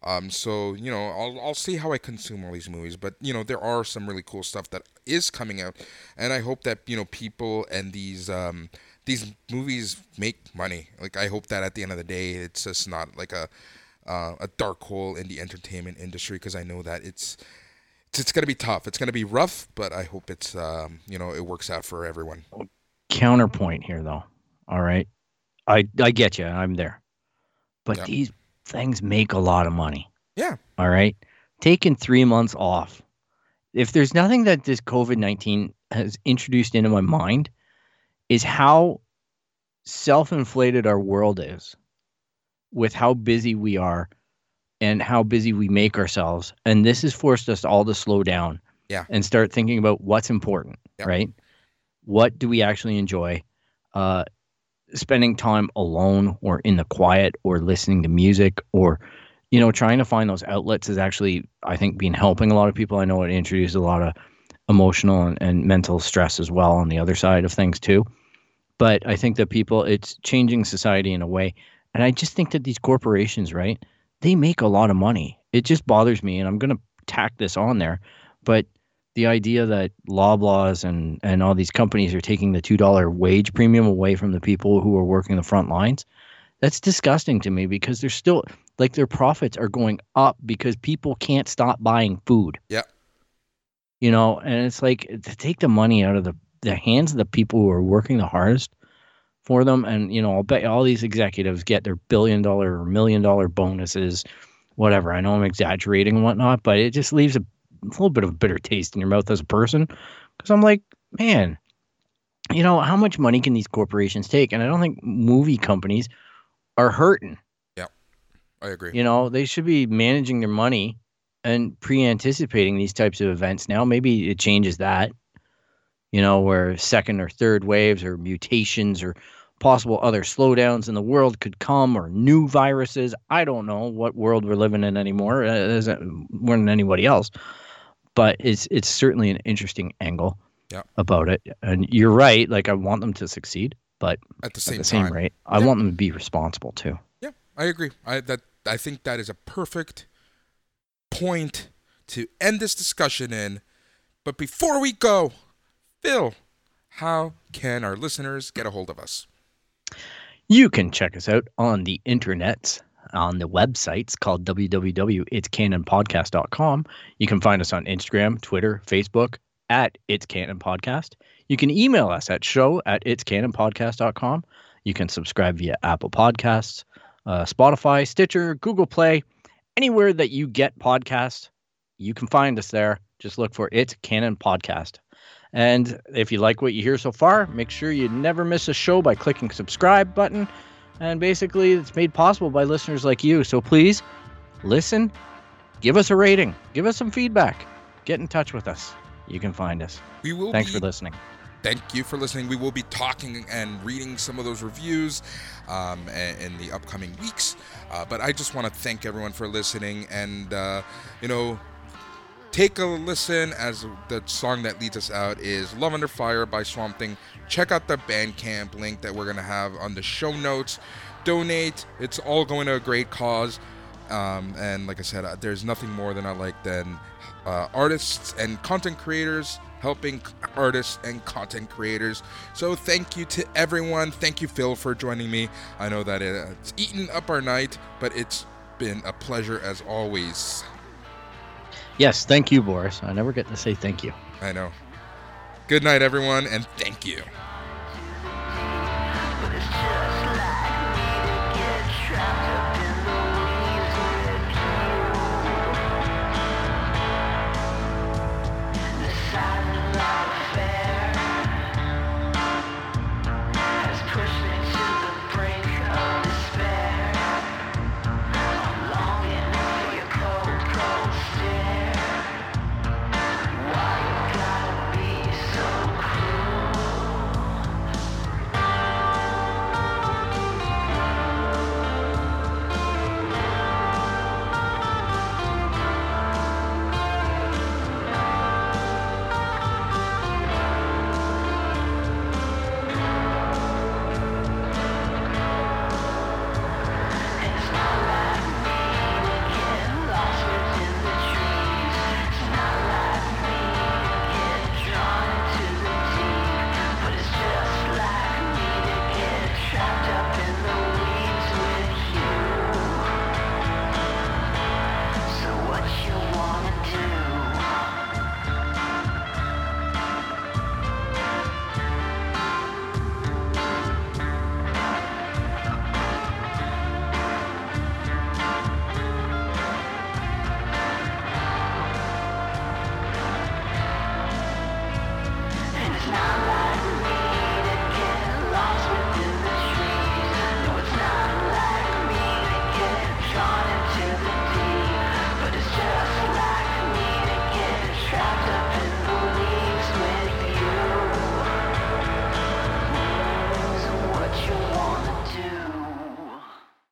Um, so you know, I'll I'll see how I consume all these movies. But you know, there are some really cool stuff that is coming out, and I hope that you know people and these um, these movies make money. Like I hope that at the end of the day, it's just not like a uh, a dark hole in the entertainment industry because I know that it's it's, it's gonna be tough. It's gonna be rough, but I hope it's um, you know it works out for everyone. counterpoint here though all right i i get you i'm there but Yeah. these things make a lot of money Yeah. all right taking three months off if there's nothing that this covid-19 has introduced into my mind is how self-inflated our world is with how busy we are and how busy we make ourselves. And this has forced us all to slow down Yeah. and start thinking about what's important right? What do we actually enjoy? Uh spending time alone or in the quiet or listening to music or you know trying to find those outlets has actually i think been helping a lot of people. I know it introduced a lot of emotional and, and mental stress as well on the other side of things too but i think that people it's changing society in a way and i just think that these corporations right they make a lot of money it just bothers me and i'm going to tack this on there but the idea that Loblaws and and all these companies are taking the two dollar wage premium away from the people who are working the front lines, that's disgusting to me because they're still like their profits are going up because people can't stop buying food. Yeah. You know, and it's like to take the money out of the the hands of the people who are working the hardest for them, and you know, I'll bet all these executives get their billion dollar or million dollar bonuses, whatever. I know I'm exaggerating and whatnot, but it just leaves a a little bit of a bitter taste in your mouth as a person because I'm like, man, you know, how much money can these corporations take? And I don't think movie companies are hurting. Yeah, I agree. You know, they should be managing their money and pre anticipating these types of events. Now, maybe it changes that, you know, where second or third waves or mutations or possible other slowdowns in the world could come or new viruses. I don't know what world we're living in anymore, as, uh, more than anybody else. But it's it's certainly an interesting angle Yeah. about it. And you're right. Like I want them to succeed, but At the at same the same time, rate, I Yeah. want them to be responsible too. Yeah, I agree. I that I think that is a perfect point to end this discussion in. But before we go, Phil, how can our listeners get a hold of us? You can check us out on the internet on the websites called www.itscanonpodcast.com. You can find us on Instagram, Twitter, Facebook at It's Canon Podcast. You can email us at show at itscanonpodcast.com. You can subscribe via Apple Podcasts, uh, Spotify, Stitcher, Google Play, anywhere that you get podcasts. You can find us there. Just look for It's Canon Podcast. And if you like what you hear so far, make sure you never miss a show by clicking subscribe button. And basically, it's made possible by listeners like you. So please listen, give us a rating, give us some feedback, get in touch with us. You can find us. We will. Thanks be- for listening. thank you for listening. We will be talking and reading some of those reviews um, in the upcoming weeks. Uh, but I just want to thank everyone for listening and, uh, you know, take a listen as the song that leads us out is Love Under Fire by Swamp Thing. Check out the Bandcamp link that we're going to have on the show notes. Donate. It's all going to a great cause. Um, and like I said, uh, there's nothing more than I like than uh, artists and content creators helping artists and content creators. So thank you to everyone. Thank you, Phil, for joining me. I know that it, it's eaten up our night, but it's been a pleasure as always. Yes, thank you, Boris. I never get to say thank you. I know. Good night, everyone, and thank you.